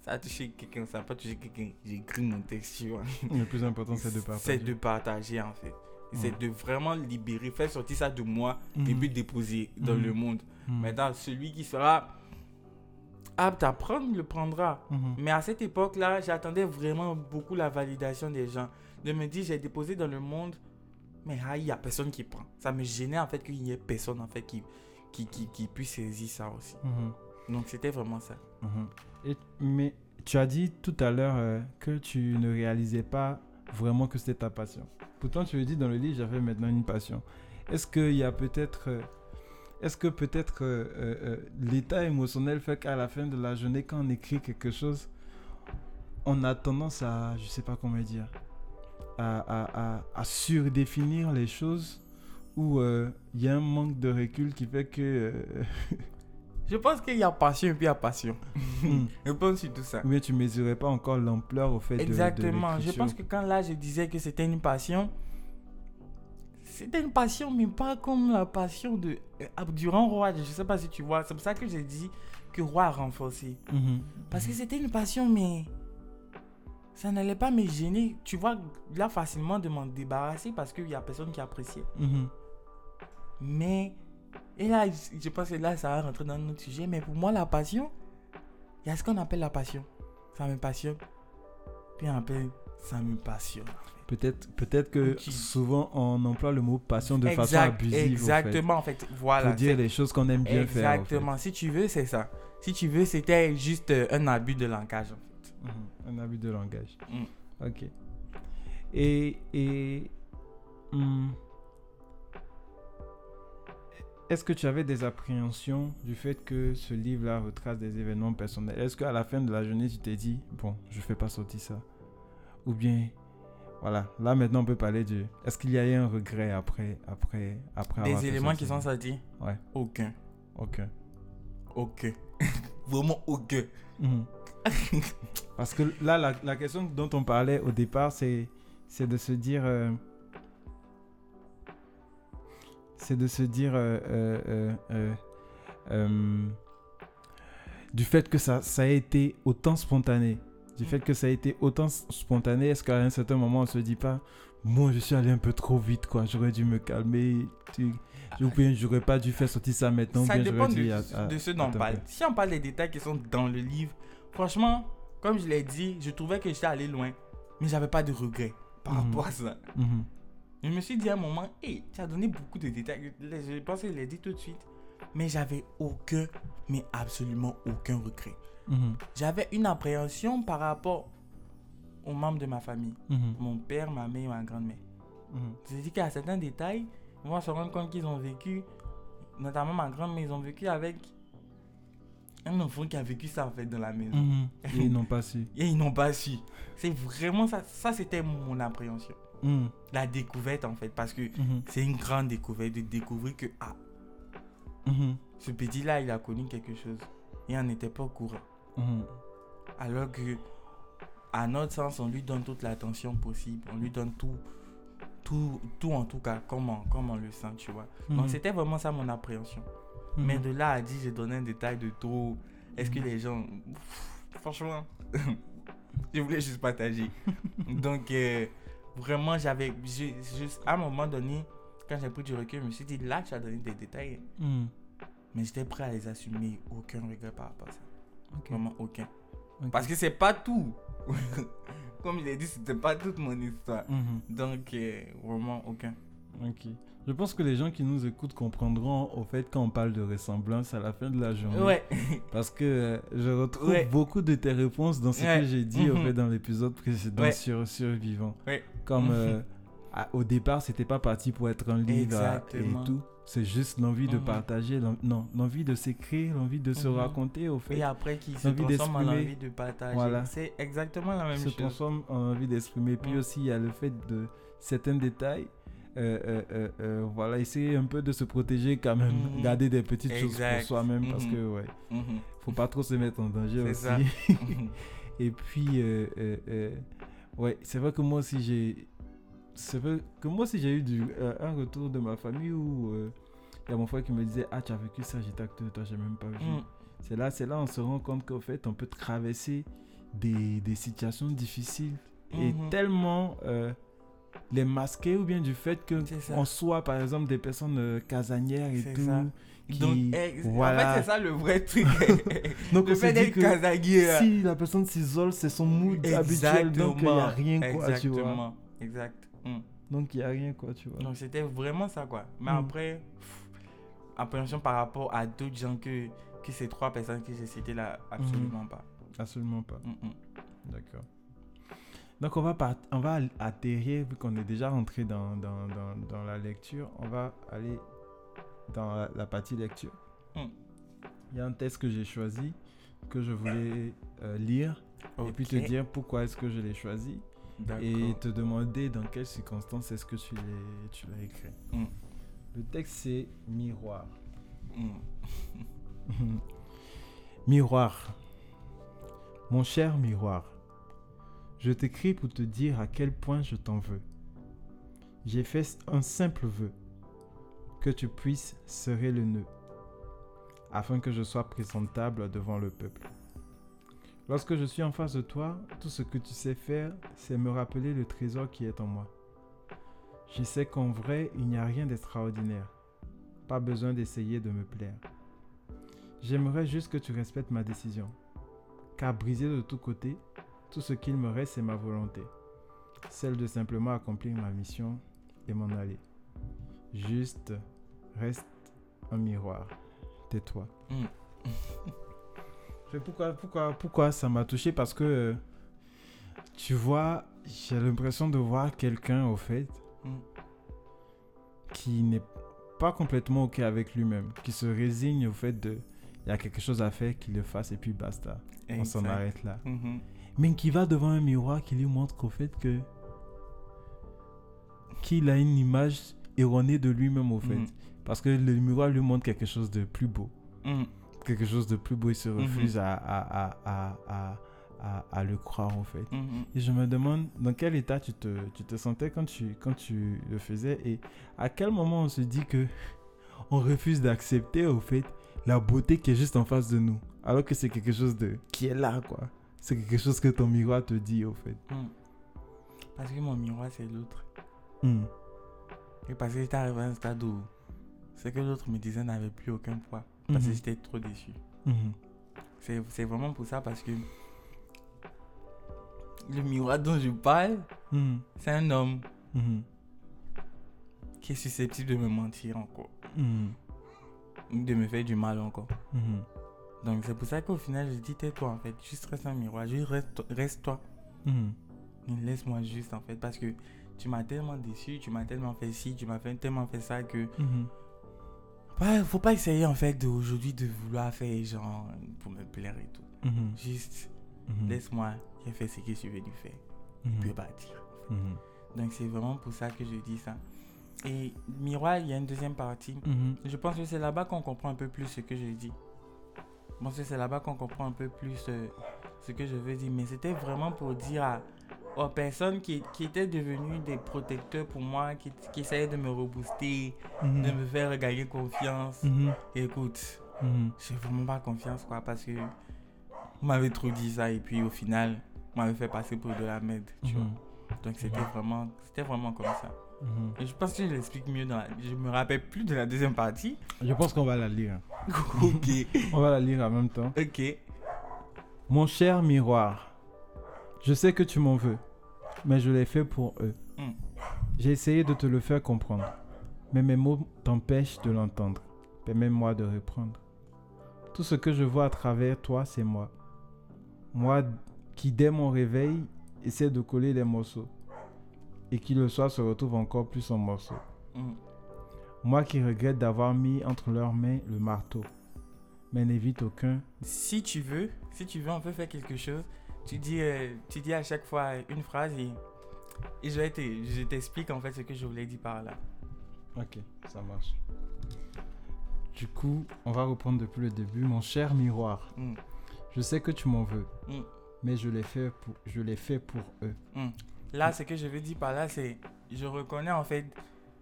ça a touché quelqu'un, ça n'a pas touché quelqu'un. J'ai écrit mon texte, tu vois. Le plus important, c'est de partager. C'est de partager, en fait. C'est Ouais. de vraiment libérer, faire sortir ça de moi Mhm. et puis déposer dans le monde. Mhm. Maintenant, celui qui sera apte à prendre, le prendra. Mhm. Mais à cette époque-là, j'attendais vraiment beaucoup la validation des gens. De me dire, j'ai déposé dans le monde, mais ah, il n'y a personne qui prend. Ça me gênait en fait qu'il n'y ait personne en fait qui, qui, qui, qui puisse saisir ça aussi. Mhm. Donc c'était vraiment ça. Mhm. Et, mais tu as dit tout à l'heure euh, que tu ne réalisais pas vraiment que c'était ta passion. Pourtant, tu le dis dans le livre, j'avais maintenant une passion. Est-ce qu'il y a peut-être... euh, est-ce que peut-être euh, euh, euh, l'état émotionnel fait qu'à la fin de la journée, quand on écrit quelque chose, on a tendance à, je sais pas comment dire, à, à, à, à surdéfinir les choses ou il y a un manque de recul qui fait que... Je pense qu'il y a passion et puis il y a passion. hmm, Je pense sur tout ça. bien tu mesurais pas encore l'ampleur au fait de- de, Exactement. je pense que quand là, je disais que c'était une passion, c'était une passion, mais pas comme la passion de euh, durant Roi. Je sais pas si tu vois. C'est pour ça que j'ai dit que Roi a renforcé. Mhm. Parce que c'était une passion, mais ça n'allait pas me gêner. Tu vois, là, facilement de m'en débarrasser parce qu'il y a personne qui appréciait. Mhm. Mais, et là, je je pense que là, ça va rentrer dans notre sujet. Mais pour moi, la passion, il y a ce qu'on appelle la passion. Ça me passionne. Puis on appelle ça me passionne. Peut-être peut-être que souvent on emploie le mot passion de façon abusive. fait, Exactement, en fait. Voilà. pour dire les choses qu'on aime bien faire. en fait. Exactement. Si tu veux, c'est ça. Si tu veux, c'était juste euh, un abus de langage, en fait. Mhm. Un abus de langage. Mm. Ok. Et. et hmm, Est-ce que tu avais des appréhensions du fait que ce livre-là retrace des événements personnels? Est-ce qu'à la fin de la journée, tu t'es dit, bon, je fais pas sortir ça? Ou bien, voilà, là maintenant on peut parler de. Est-ce qu'il y a eu un regret après, après, après avoir Des éléments qui sont sortis? Ouais. Aucun. Ok. Aucun. Vraiment aucun. Mhm. Parce que là, la, la question dont on parlait au départ, c'est, c'est de se dire. euh, c'est de se dire. euh, euh, du fait que ça, ça a été autant spontané. Du fait que ça a été autant spontané, est-ce qu'à un certain moment, on se dit pas. Bon, je suis allé un peu trop vite, quoi. J'aurais dû me calmer. Tu... Ou bien j'aurais pas dû faire sortir ça maintenant. ça bien dépend de, ce dont on parle. Si on parle des détails qui sont dans le livre, franchement, comme je l'ai dit, je trouvais que j'étais allé loin. Mais j'avais pas de regrets par Mhm. rapport à ça. Mhm. Je me suis dit à un moment, hé, tu as donné beaucoup de détails. Je pense que je l'ai dit tout de suite. Mais j'avais aucun, mais absolument aucun regret. Mhm. J'avais une appréhension par rapport aux membres de ma famille. Mhm. Mon père, ma mère et ma grand-mère. Mhm. Je dis qu'à certains détails, ils vont se rendre compte qu'ils ont vécu, notamment ma grand-mère, ils ont vécu avec un enfant qui a vécu ça en fait dans la maison. Et ils n'ont pas su. Et ils n'ont pas su. C'est vraiment ça. Ça, c'était mon appréhension. La découverte en fait. Parce que c'est une grande découverte de découvrir que ah, ce petit-là, il a connu quelque chose. Et on n'était pas au courant. Mhm. Alors que, à notre sens, on lui donne toute l'attention possible. On lui donne tout. Tout, tout en tout cas, comme on, comme on le sent, tu vois. Donc Mhm. c'était vraiment ça mon appréhension. Mhm. Mais de là à dire, j'ai donné un détail de trop. Est-ce que les gens. Pff, Franchement, je voulais juste partager. Donc, euh, vraiment, j'avais. Juste à un moment donné, quand j'ai pris du recul, je me suis dit, là, tu as donné des détails. Mais j'étais prêt à les assumer. Aucun regret par rapport à ça. Vraiment aucun. Parce que c'est pas tout. Comme je l'ai dit, c'était pas toute mon histoire. Mhm. Donc, euh, vraiment aucun. Ok. Je pense que les gens qui nous écoutent comprendront au fait quand on parle de ressemblance à la fin de la journée. Ouais. Parce que euh, je retrouve Ouais. beaucoup de tes réponses dans ce Ouais. que j'ai dit au Mhm. fait dans l'épisode précédent sur Survivant. Comme Mhm. euh, au départ, c'était pas parti pour être un livre Exactement. et tout. C'est juste l'envie de Mhm. partager, non, l'envie de s'écrire, l'envie de se Mhm. raconter au fait. Et après, qui se transforme en envie de partager. Voilà. C'est exactement la même se chose. transforme en envie d'exprimer. Puis Mm. aussi, il y a le fait de certains détails. euh, euh, euh, voilà, essayer un peu de se protéger quand même. Mhm. Garder des petites choses pour soi-même parce Mhm. que, ouais, Mhm. faut pas trop se mettre en danger aussi. ça. Mhm. Et puis, ouais, c'est vrai que moi aussi, j'ai. C'est vrai que moi aussi, j'ai eu du, euh, un retour de ma famille où euh, il y a mon frère qui me disait Ah, tu as vécu ça, j'étais à côté de toi, j'ai même pas vu. Mhm. C'est là, c'est là on se rend compte qu'en fait, on peut traverser des, des situations difficiles et Mhm. tellement euh, les masquer ou bien du fait que on soit par exemple des personnes casanières et tout. ça. Qui, Donc, eh, voilà. en fait, c'est ça le vrai truc. Donc, le fait d'être que casanier. là. si la personne s'isole, c'est son mood habituel, donc il n'y a rien quoi, tu vois. Exactement. Exact. Mhm. Donc il n'y a rien quoi, tu vois. Donc, c'était vraiment ça, quoi. Mais Mhm. après, pff, appréhension par rapport à d'autres gens que, que ces trois personnes que j'ai citées là, absolument pas. Absolument pas. Mm, mm. D'accord. Donc on va, part- on va atterrir, vu qu'on est déjà rentré dans, dans, dans, dans la lecture, on va aller dans la, la partie lecture. Il y a un texte que j'ai choisi, que je voulais euh, lire, et puis te dire pourquoi est-ce que je l'ai choisi. Et te demander dans quelles circonstances est-ce que tu l'as écrit. Hmm. Le texte c'est Miroir. Mm. miroir. Mon cher miroir, je t'écris pour te dire à quel point je t'en veux. J'ai fait un simple vœu, que tu puisses serrer le nœud, afin que je sois présentable devant le peuple. Lorsque je suis en face de toi, tout ce que tu sais faire, c'est me rappeler le trésor qui est en moi. Je sais qu'en vrai, il n'y a rien d'extraordinaire. Pas besoin d'essayer de me plaire. J'aimerais juste que tu respectes ma décision. Car brisé de tous côtés, tout ce qu'il me reste, c'est ma volonté. Celle de simplement accomplir ma mission et m'en aller. Juste, reste un miroir. Tais-toi. Pourquoi, pourquoi, pourquoi ça m'a touché? Parce que, euh, tu vois, j'ai l'impression de voir quelqu'un, au fait, Mm. qui n'est pas complètement OK avec lui-même, qui se résigne au fait de, il y a quelque chose à faire, qu'il le fasse et puis basta. On s'en arrête là. Mhm. Mais qui va devant un miroir qui lui montre qu'au fait que, qu'il a une image erronée de lui-même au fait. Mhm. Parce que le miroir lui montre quelque chose de plus beau. Mm. Quelque chose de plus beau, il se Mhm. refuse à, à, à, à, à, le croire au fait. Mhm. Et je me demande dans quel état tu te, tu te sentais quand tu, quand tu le faisais et à quel moment on se dit que on refuse d'accepter au fait la beauté qui est juste en face de nous. Alors que c'est quelque chose de qui est là quoi. C'est quelque chose que ton miroir te dit au fait. Mm. Parce que mon miroir, c'est l'autre. Hmm. Et parce que j'étais arrivé à un stade où ce que l'autre me disait n'avait plus aucun poids. Parce que Mhm. j'étais trop déçu. Mhm. C'est vraiment pour ça parce que le miroir dont je parle, Mhm. c'est un homme qui est susceptible de me mentir encore. Ou de me faire du mal encore. Donc c'est pour ça qu'au final, je dis tais-toi en fait. Juste reste un miroir. Juste reste, reste toi. Laisse-moi juste en fait. Parce que tu m'as tellement déçu, tu m'as tellement fait ci, tu m'as fait, tellement fait ça que. Ouais, faut pas essayer en fait d'aujourd'hui de vouloir faire genre pour me plaire et tout. Mhm. Juste Mhm. laisse-moi, j'ai fait ce que tu veux lui faire. Mhm. Puis partir. Mhm. Donc c'est vraiment pour ça que je dis ça. Et miroir, il y a une deuxième partie. Je pense que c'est là-bas qu'on comprend un peu plus ce que je dis. Je pense que c'est là-bas qu'on comprend un peu plus euh, ce que je veux dire. Mais c'était vraiment pour dire à, aux personnes qui, qui étaient devenues des protecteurs pour moi, qui, qui essayaient de me rebooster, de Mhm. me faire regagner confiance. Mhm. Écoute, Mhm. j'ai vraiment pas confiance quoi parce que vous m'avez trop dit ça et puis au final, vous m'avez fait passer pour de la merde. Tu vois. Mhm. Donc c'était vraiment, c'était vraiment comme ça. Et je pense que je l'explique mieux dans la... Je me rappelle plus de la deuxième partie. Je pense qu'on va la lire. ok. On va la lire en même temps. Ok. Mon cher miroir, je sais que tu m'en veux, mais je l'ai fait pour eux. Mm. J'ai essayé de te le faire comprendre, mais mes mots t'empêchent de l'entendre. Permets-moi de reprendre. Tout ce que je vois à travers toi, c'est moi. Moi qui, dès mon réveil, essaie de coller les morceaux, et qui le soir se retrouve encore plus en morceaux. Mm. Moi qui regrette d'avoir mis entre leurs mains le marteau, mais n'évite aucun Si tu veux, si tu veux, on peut faire quelque chose. Tu dis, euh, tu dis à chaque fois une phrase et, et je, vais te- je t'explique en fait ce que je voulais dire par là. Ok, ça marche. Du coup, on va reprendre depuis le début. Mon cher miroir, Mm. je sais que tu m'en veux, Mm. mais je l'ai fait pour, je l'ai fait pour eux. Mm. Là, ce que je veux dire par là, c'est je reconnais en fait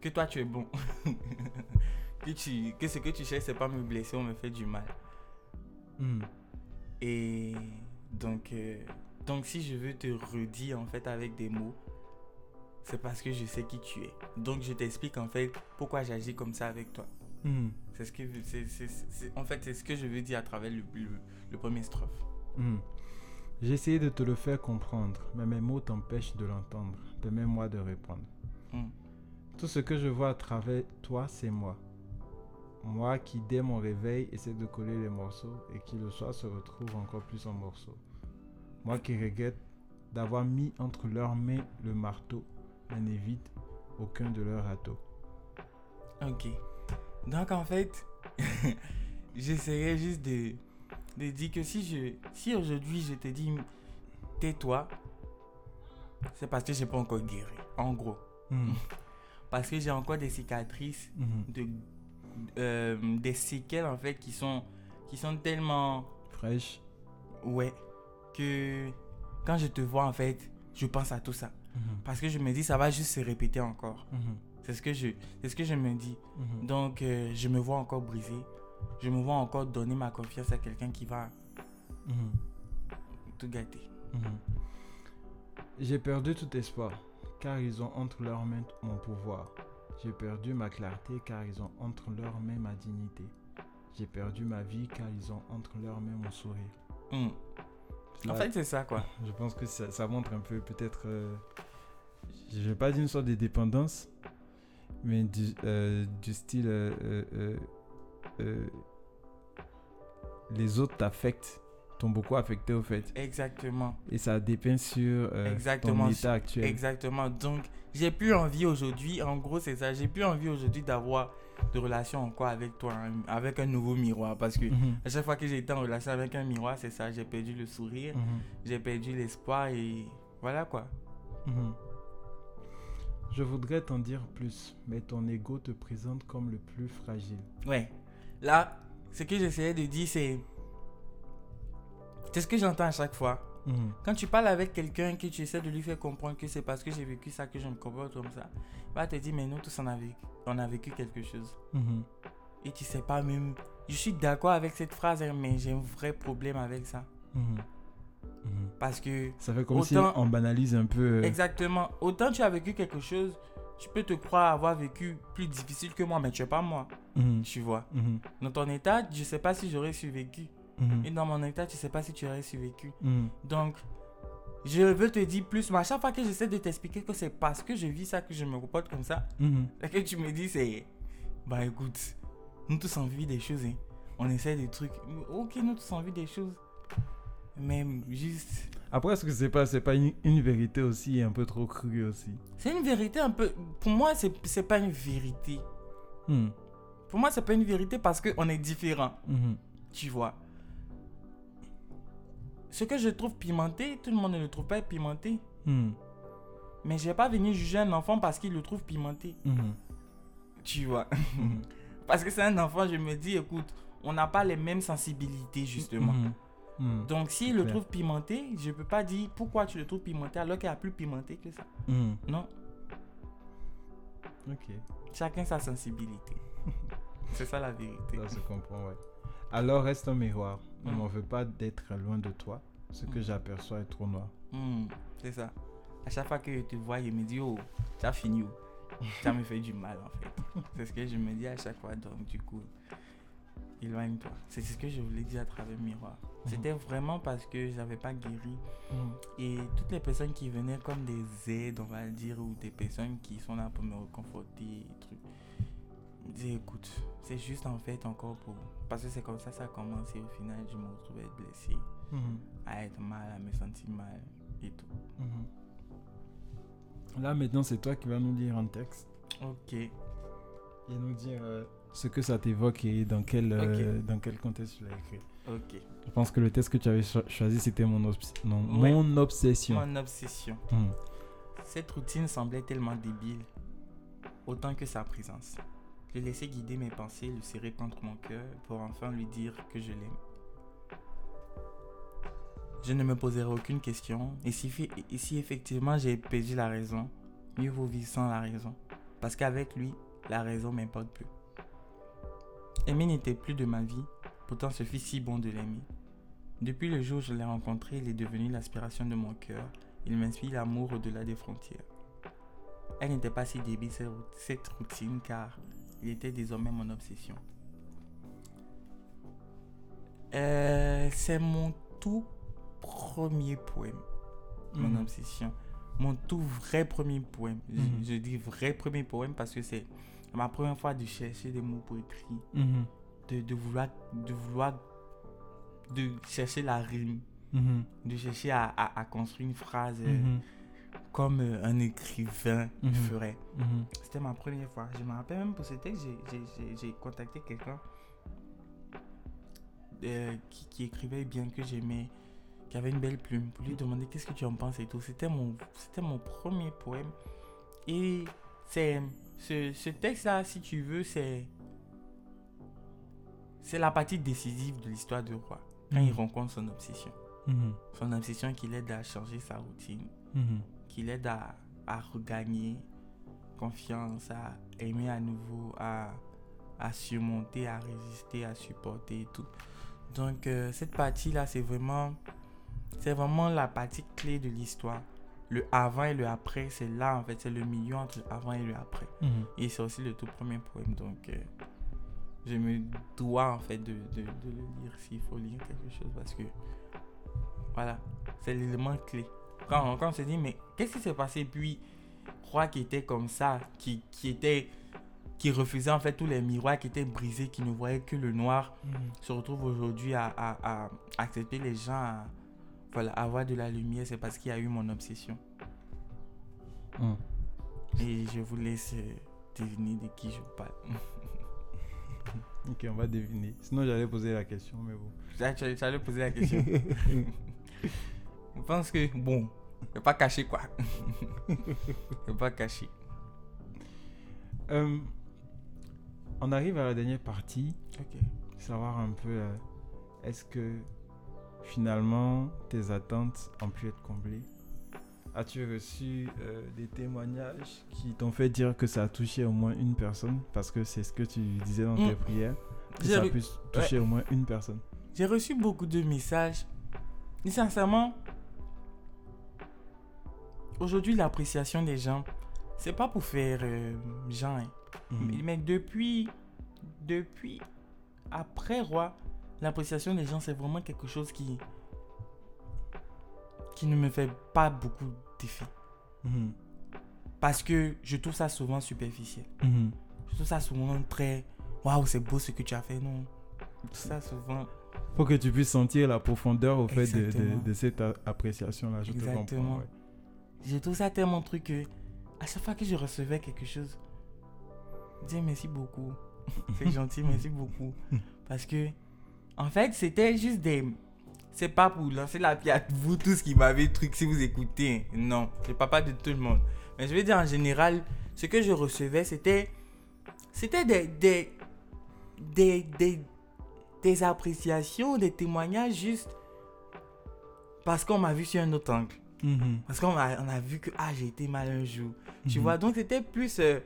que toi tu es bon. que, tu, que ce que tu cherches, c'est pas me blesser ou me faire du mal. Et donc, euh, donc si je veux te redire en fait avec des mots, c'est parce que je sais qui tu es. Donc je t'explique en fait pourquoi j'agis comme ça avec toi. Mm. C'est ce que c'est, c'est- c'est- en fait c'est ce que je veux dire à travers le, le, le premier strophe. Mm. J'ai essayé de te le faire comprendre, mais mes mots t'empêchent de l'entendre. Permets-moi de répondre. Mm. Tout ce que je vois à travers toi, c'est moi. Moi qui, dès mon réveil, essaie de coller les morceaux et qui le soir se retrouve encore plus en morceaux. Moi qui regrette d'avoir mis entre leurs mains le marteau, mais n'évite aucun de leurs râteaux. Ok. Donc en fait, j'essaierai juste de, de dire que si je si aujourd'hui je te dis tais-toi, c'est parce que j'ai pas encore guéri. En gros. Mhm. Parce que j'ai encore des cicatrices, Mhm. de, euh, des séquelles en fait qui sont, qui sont tellement. Fraîche. Ouais. Que quand je te vois en fait, je pense à tout ça. Mhm. Parce que je me dis ça va juste se répéter encore. Mhm. C'est ce que je, c'est ce que je me dis. Mhm. Donc, euh, je me vois encore brisé. Je me vois encore donner ma confiance à quelqu'un qui va tout gâter. J'ai perdu tout espoir, car ils ont entre leurs mains mon pouvoir. J'ai perdu ma clarté, car ils ont entre leurs mains ma dignité. J'ai perdu ma vie, car ils ont entre leurs mains mon sourire. Hmm. En fait, c'est ça, quoi. je pense que ça, ça montre un peu peut-être, euh, je vais pas dire une sorte de dépendance, mais du, euh, du style, euh, les autres t'affectent, t'ont beaucoup affecté au fait. Exactement. Et ça dépeint sur euh, Exactement. ton état actuel. Exactement. Donc, j'ai plus envie aujourd'hui, en gros, c'est ça. J'ai plus envie aujourd'hui d'avoir de relation encore avec toi, hein, avec un nouveau miroir. Parce que Mhm, à chaque fois que j'ai été en relation avec un miroir, c'est ça. J'ai perdu le sourire, mhm, j'ai perdu l'espoir et voilà quoi. mhm. Je voudrais t'en dire plus, mais ton ego te présente comme le plus fragile. Ouais. Là, ce que j'essayais de dire, c'est. C'est ce que j'entends à chaque fois. Mhm, Quand tu parles avec quelqu'un que tu essaies de lui faire comprendre que c'est parce que j'ai vécu ça que je me comporte comme ça, il va te dire, mais nous tous on a vécu, on a vécu quelque chose. mhm, Et tu sais pas même. Je suis d'accord avec cette phrase, hein, mais j'ai un vrai problème avec ça. mhm. Parce que, Ça fait comme si Autant- on banalise un peu. euh, exactement, autant tu as vécu quelque chose, tu peux te croire avoir vécu plus difficile que moi, mais tu es pas moi, tu vois. Dans ton état, je sais pas si j'aurais survécu. Mhm, Et dans mon état, tu sais pas si tu aurais survécu. mhm, Donc, je veux te dire plus, mais à chaque fois que j'essaie de t'expliquer que c'est parce que je vis ça que je me comporte comme ça, ce que tu me dis, c'est. Bah écoute, nous tous on vit des choses, hein. On essaie des trucs. Ok, nous tous on vit des choses. Mais juste. Après, est-ce que c'est pas, c'est pas une, une vérité aussi un peu trop crue aussi? C'est une vérité un peu. Pour moi, c'est c'est pas une vérité. Mhm, Pour moi, c'est pas une vérité parce qu'on est différents, mhm, tu vois? Ce que je trouve pimenté, tout le monde ne le trouve pas pimenté. mhm, Mais je vais pas venir juger un enfant parce qu'il le trouve pimenté. mhm, Tu vois. Parce que c'est un enfant, je me dis, écoute, on n'a pas les mêmes sensibilités, justement. Mhm, Donc, s'il le clair. trouve pimenté, je peux pas dire pourquoi tu le trouves pimenté alors qu'il a plus pimenté que ça. Non, Ok, chacun sa sensibilité. c'est ça la vérité. ça se comprend, ouais. Alors reste un miroir. Ne Mhm. m'en veux pas d'être loin de toi. Ce que Mhm. j'aperçois est trop noir. Hmm, c'est ça. À chaque fois que je te vois, je me dis, oh, tu as fini où Ça me fait du mal, en fait. c'est ce que je me dis à chaque fois. Donc, du coup, éloigne-toi. C'est ce que je voulais dire à travers le miroir. C'était vraiment parce que j'avais pas guéri Et toutes les personnes qui venaient comme des aides, on va dire, ou des personnes qui sont là pour me reconforter, et trucs, me disaient, écoute, c'est juste en fait encore pour... Parce que c'est comme ça ça a commencé, au final, je me retrouvais blessé, mhm, à être mal, à me sentir mal et tout. mhm. Là maintenant, c'est toi qui vas nous lire un texte Ok, et nous dire euh, ce que ça t'évoque et dans quel, euh, dans quel contexte tu l'as écrit. ok. Je pense que le texte que tu avais cho- choisi, c'était mon, obs- non, Ouais. mon obsession. Mon obsession. Mhm. Cette routine semblait tellement débile, autant que sa présence. Je laissais guider mes pensées, le serrer contre mon cœur pour enfin lui dire que je l'aime. Je ne me poserai aucune question, et si, effectivement j'ai perdu la raison, mieux vaut vivre sans la raison. Parce qu'avec lui, la raison m'importe peu. Aimer n'était plus de ma vie, pourtant ce fut si bon de l'aimer. Depuis le jour où je l'ai rencontré, il est devenu l'aspiration de mon cœur, il m'inspire l'amour au-delà des frontières. Elle n'était pas si débile cette routine car il était désormais mon obsession. Euh, c'est mon tout premier poème, mon Mhm. obsession. Mon tout vrai premier poème. Je- Mhm. Je, dis vrai premier poème parce que c'est ma première fois de chercher des mots pour écrire, Mhm. de, de vouloir, de vouloir, de chercher la rime. De chercher à, à- à construire une phrase euh. Comme euh, un écrivain Mhm. ferait. Mhm. C'était ma première fois. Je me rappelle même pour ce texte, j'ai- contacté quelqu'un euh, qui, qui écrivait bien, que j'aimais, qui avait une belle plume, pour lui demander qu'est-ce que tu en penses et tout. C'était mon, mon premier poème. Et c'est ce, ce texte-là, si tu veux, c'est c'est la partie décisive de l'histoire de Roi. Quand il Mhm. rencontre son obsession. Mhm. Son obsession qui l'aide à changer sa routine Mhm. Qui l'aide à, à regagner confiance, à aimer à nouveau, à, à surmonter, à résister, à supporter et tout. Donc euh, cette partie-là, c'est vraiment, c'est vraiment la partie clé de l'histoire. Le avant et le après, c'est là en fait, c'est le milieu entre le avant et le après. Mhm. Et c'est aussi le tout premier poème, donc euh, je me dois en fait de, de- de le lire s'il faut lire quelque chose parce que voilà, c'est l'élément clé. Quand, quand on se dit, mais qu'est-ce qui s'est passé? Puis, Roi qui était comme ça, qui, qui était qui refusait en fait tous les miroirs qui étaient brisés, qui ne voyait que le noir, Mhm. se retrouve aujourd'hui à, à- à accepter les gens, à voilà, avoir de la lumière, c'est parce qu'il y a eu mon obsession. Mhm. Et je vous laisse euh, deviner de qui je parle. Ok, on va deviner. Sinon, j'allais poser la question, mais bon. Ça, tu allais poser la question. Je pense que, bon, je pas caché quoi. Je pas caché. Euh, on arrive à la dernière partie. Ok. Savoir un peu, euh, est-ce que finalement tes attentes ont pu être comblées? As-tu reçu euh, des témoignages qui t'ont fait dire que ça a touché au moins une personne? Parce que c'est ce que tu disais dans tes Mm. prières, que ça a pu toucher au moins une personne. J'ai reçu beaucoup de messages. Et sincèrement, aujourd'hui, l'appréciation des gens, c'est pas pour faire euh, gens. hein. Mhm. Mais, mais depuis, depuis, après Roi, l'appréciation des gens, c'est vraiment quelque chose qui, qui ne me fait pas beaucoup d'effet. Mhm. Parce que je trouve ça souvent superficiel. Mhm. Je trouve ça souvent très, waouh, c'est beau ce que tu as fait. Non, je trouve ça souvent. Faut que tu puisses sentir la profondeur au fait de, de- Exactement. de cette appréciation-là. Je te comprends. Exactement. ouais. Je trouve ça tellement truc que à chaque fois que je recevais quelque chose, je disais merci beaucoup. C'est gentil, merci beaucoup. Parce que, en fait, c'était juste des. C'est pas pour lancer la pierre à vous tous qui m'avez truc si vous écoutez. Non, je parle pas de tout le monde. Mais je veux dire en général, ce que je recevais, c'était. C'était des. Des. Des. Des, des appréciations, des témoignages juste. Parce qu'on m'a vu sur un autre angle. Mhm. Parce qu'on a, on a vu que ah, j'ai été mal un jour. Tu Mhm. vois, donc c'était plus euh,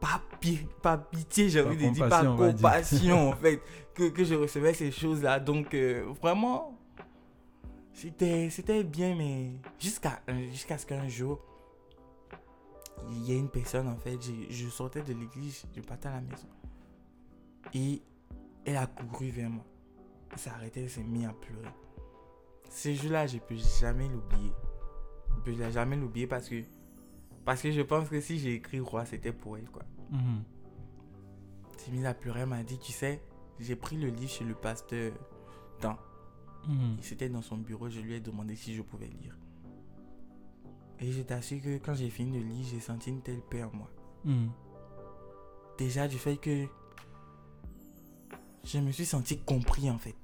pas, pi- pas pitié, j'ai envie de dire, pas compassion, en fait, que, que je recevais ces choses-là. Donc euh, vraiment, c'était, bien, mais jusqu'à, ce qu'un jour, il y a une personne en fait, j'ai- je sortais de l'église, je partais à la maison. Et elle a couru vers moi. Elle s'est arrêtée, elle s'est mise à pleurer. Ce jour-là, je ne peux jamais l'oublier. Je ne peux jamais l'oublier parce que, parce que je pense que si j'ai écrit roi, c'était pour elle. quoi. À pleurer, elle m'a dit, tu sais, j'ai pris le livre chez le pasteur dans. Mhm. C'était dans son bureau, je lui ai demandé si je pouvais lire. Et je t'assure que quand j'ai fini de lire, j'ai senti une telle paix en moi. Mhm. Déjà du fait que je me suis senti compris en fait.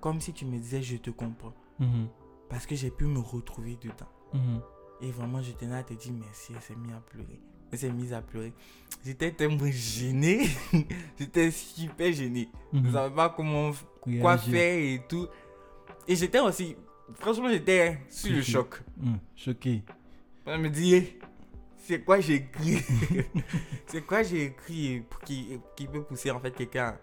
Comme si tu me disais je te comprends. Mhm. Parce que j'ai pu me retrouver dedans. Mhm. Et vraiment, je tenais à te dire merci. Elle s'est mise à pleurer. Elle s'est mise à pleurer. J'étais tellement gêné. j'étais super gêné. Je ne Mhm. savais pas comment, quoi faire et tout. Et j'étais aussi, franchement, j'étais sur le choc. Mhm. Choqué. Je me dis, c'est quoi j'ai écrit? C'est quoi j'ai écrit pour qui, qui peut pousser en fait quelqu'un?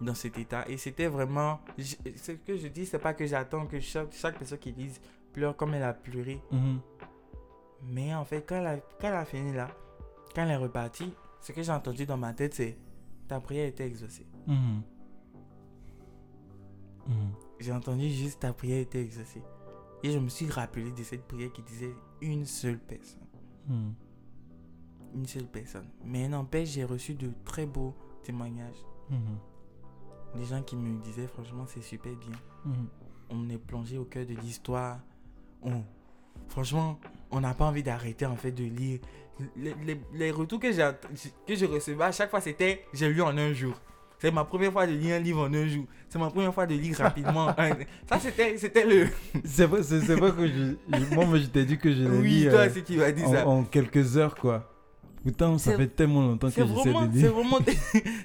Dans cet état Et c'était vraiment. Ce que je dis, c'est pas que j'attends que chaque, chaque personne qui dise pleure comme elle a pleuré. Mhm. Mais en fait, quand elle a, quand elle a fini là, quand elle est repartie, ce que j'ai entendu dans ma tête, c'est ta prière était exaucée. Mhm. Mhm. J'ai entendu juste ta prière était exaucée. Et je me suis rappelé de cette prière qui disait une seule personne. Une seule personne. Mais n'empêche, j'ai reçu de très beaux témoignages. Des gens qui me disaient, franchement, c'est super bien. Mhm. on est plongé au cœur de l'histoire. On, franchement, on n'a pas envie d'arrêter en fait de lire. Les, les- les retours que, que je recevais à chaque fois, c'était j'ai lu en un jour. C'est ma première fois de lire un livre en un jour. C'est ma première fois de lire rapidement. Ça, c'était c'était le. C'est vrai, c'est vrai que je, je- moi, je t'ai dit que je l'ai Oui, lu toi, euh, qui dit en, ça. en quelques heures, quoi. Pourtant, ça C'est- fait tellement longtemps que C'est j'essaie vraiment, de c'est lire. vraiment,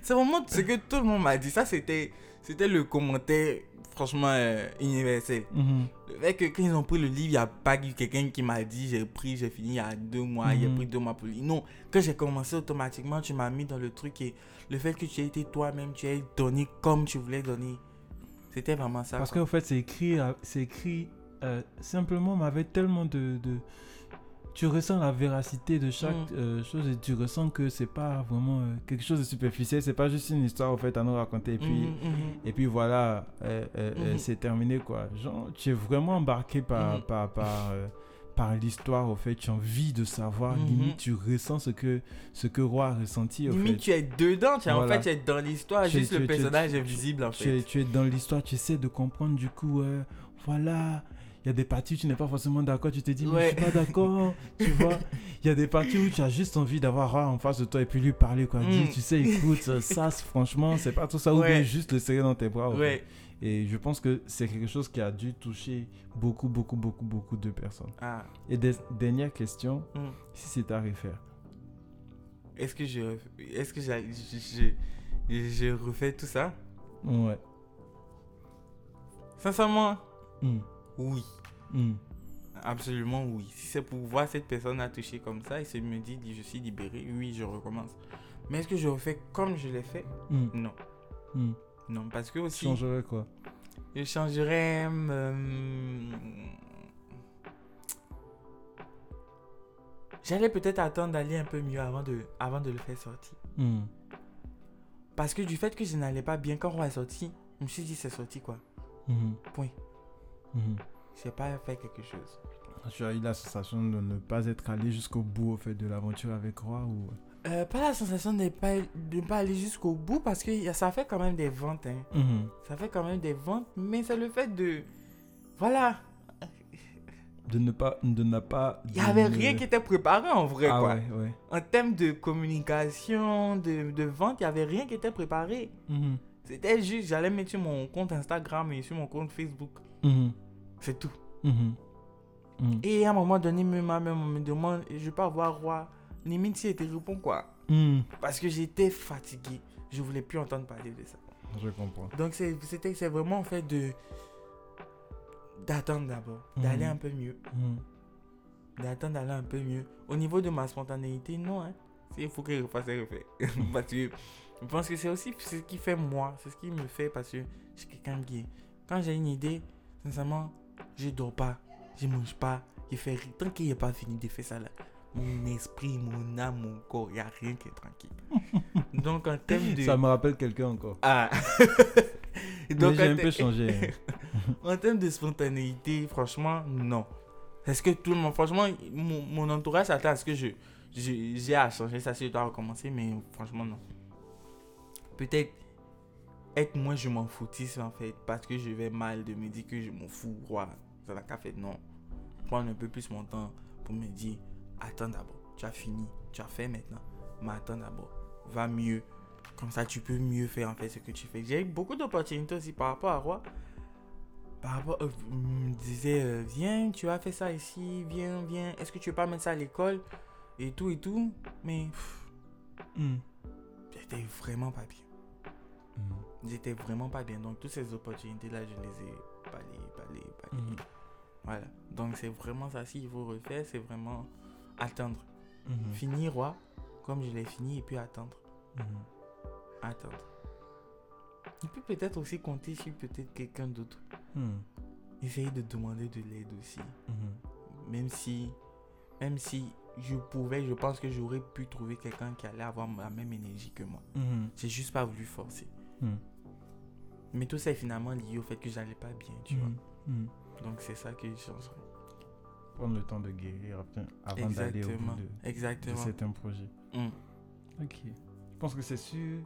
c'est vraiment ce que tout le monde m'a dit. Ça, c'était, c'était le commentaire, franchement, euh, universel. Mhm. Le fait que quand ils ont pris le livre, il n'y a pas eu quelqu'un qui m'a dit j'ai pris, j'ai fini il y a deux mois, il a pris deux mois pour lire. Non, quand j'ai commencé automatiquement, tu m'as mis dans le truc et le fait que tu as été toi-même, tu as donné comme tu voulais donner. C'était vraiment ça. Parce qu'en fait, c'est écrit, à- c'est écrit euh, simplement, mais avec tellement de, de- Tu ressens la véracité de chaque Mm. euh, chose et tu ressens que c'est pas vraiment euh, quelque chose de superficiel, c'est pas juste une histoire en fait à nous raconter et puis, Mhm, mhm. et puis voilà, euh, c'est terminé quoi. Genre, tu es vraiment embarqué par, par, par, par l'histoire en fait, tu as envie de savoir, Mhm. limite tu ressens ce que, ce que Roi a ressenti en Limite, fait. tu es dedans, tu es, en fait, tu es dans l'histoire, es- juste le es- personnage est visible en tu es, fait. tu es dans l'histoire, tu essaies de comprendre du coup, voilà, il y a des parties où tu n'es pas forcément d'accord, tu te dis, mais je suis pas d'accord, tu vois. Il y a des parties où tu as juste envie d'avoir Ra en face de toi et puis lui parler, quoi. Mm. tu sais, écoute, ça, ça, franchement, c'est pas tout ça, ou bien juste le serrer dans tes bras. Ouais. Et je pense que c'est quelque chose qui a dû toucher beaucoup, beaucoup, beaucoup, beaucoup de personnes. Ah. Et des- dernière question, Mm. si c'est à refaire. Est-ce que je, est-ce que je, je refais tout ça? Ouais. Sincèrement, Mm. Oui. Mm. Absolument oui. Si c'est pour voir cette personne à toucher comme ça et se me dit je suis libéré, oui, je recommence. Mais est-ce que je refais comme je l'ai fait? Mm. Non. Mm. Non, parce que aussi, changerais quoi? je changerais. euh, J'allais peut-être attendre d'aller un peu mieux avant de, avant de le faire sortir. Parce que du fait que je n'allais pas bien quand Roi est sorti, je me suis dit c'est sorti quoi? Point. Mhm. J'ai pas fait quelque chose. Tu as eu la sensation de ne pas être allé jusqu'au bout au fait de l'aventure avec Roi ou? Euh, pas la sensation de ne pas, de ne pas aller jusqu'au bout parce que ça fait quand même des ventes. hein. Mhm. Ça fait quand même des ventes, mais c'est le fait de. Voilà, de ne pas de n'a pas il n'y avait rien qui était préparé en vrai. ah quoi. ouais ouais En termes de communication, de, de vente, il n'y avait rien qui était préparé. Mhm. C'était juste, j'allais mettre sur mon compte Instagram et sur mon compte Facebook. Mhm. C'est tout. Mhm. Mhm. Et à un moment donné, même ma mère me demande, je peux avoir roi. Limite, si elle te répond quoi. Parce que j'étais fatigué. Je voulais plus entendre parler de ça. je comprends Donc c'est- c'était c'est vraiment en fait de d'attendre d'abord, d'aller un peu mieux, d'attendre d'aller un peu mieux. Au niveau de ma spontanéité, non hein. Il faut que je refasse et refait. parce que je pense que c'est aussi ce qui fait moi, c'est ce qui me fait parce que je suis quelqu'un qui quand j'ai une idée, sincèrement, je dors pas, je mange pas, je fais rien. Tant qu'il n'est pas fini de faire ça là, mon esprit, mon âme, mon corps, il n'y a rien qui est tranquille. Donc en termes de... ça me rappelle quelqu'un encore Ah Donc, j'ai un peu changé En termes de spontanéité, franchement, non. Est-ce que tout le monde, franchement, mon, mon entourage s'attend à ce que je je- j'ai à changer ça si je dois recommencer, mais franchement, non. Peut-être être moins je m'en foutisse en fait, parce que je vais mal de me dire que je m'en fous, roi. Ça n'a qu'à faire, non. Prendre un peu plus mon temps pour me dire, attends d'abord, tu as fini, tu as fait maintenant, mais attends d'abord, va mieux. Comme ça, tu peux mieux faire en fait ce que tu fais. J'ai eu beaucoup d'opportunités aussi par rapport à Roi. Par rapport, euh, me disait, euh, viens, tu as fait ça ici, viens, viens, est-ce que tu veux pas mettre ça à l'école? Et tout et tout. Mais Mhm. j'étais vraiment pas bien. J'étais vraiment pas bien. Donc, toutes ces opportunités-là, je les ai balayées, balayées, balayées. Mhm. Voilà. Donc, c'est vraiment ça. S'il faut refaire, c'est vraiment attendre. Mhm. Finir, roi, comme je l'ai fini, et puis attendre. Mhm. Attendre. Et puis peut-être aussi compter sur peut-être quelqu'un d'autre. Mhm. Essayer de demander de l'aide aussi. Même si, même si je pouvais, je pense que j'aurais pu trouver quelqu'un qui allait avoir la même énergie que moi. Mhm. J'ai juste pas voulu forcer. Mhm. Mais tout ça est finalement lié au fait que j'allais pas bien, tu vois. Mhm. Mhm. Donc c'est ça que je changerais. prendre le temps de guérir avant d'aller au Exactement. bout de, de Exactement. certains projets ok je pense que c'est sur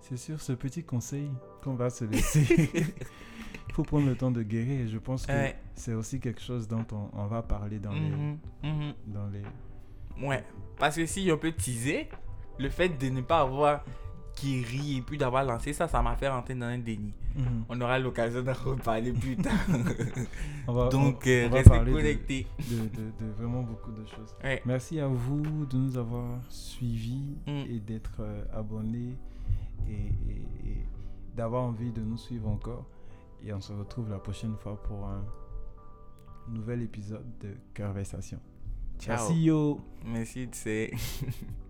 c'est sur ce petit conseil qu'on va se laisser. Il faut prendre le temps de guérir. Et je pense que Ouais. c'est aussi quelque chose dont on, on va parler dans Mhm, mhm. les. Dans les... Ouais. Parce que si on peut teaser, le fait de ne pas avoir guéri et puis d'avoir lancé ça, ça m'a fait rentrer dans un déni. Mhm. On aura l'occasion d'en reparler plus tard. On va, Donc, on- euh, on va restez de- connectés. de, de- de vraiment beaucoup de choses. Ouais. Merci à vous de nous avoir suivis Mm. et d'être euh, abonnés et, et- et d'avoir envie de nous suivre encore. Et on se retrouve la prochaine fois pour un nouvel épisode de Conversation. Ciao. Merci yo Merci, c'est.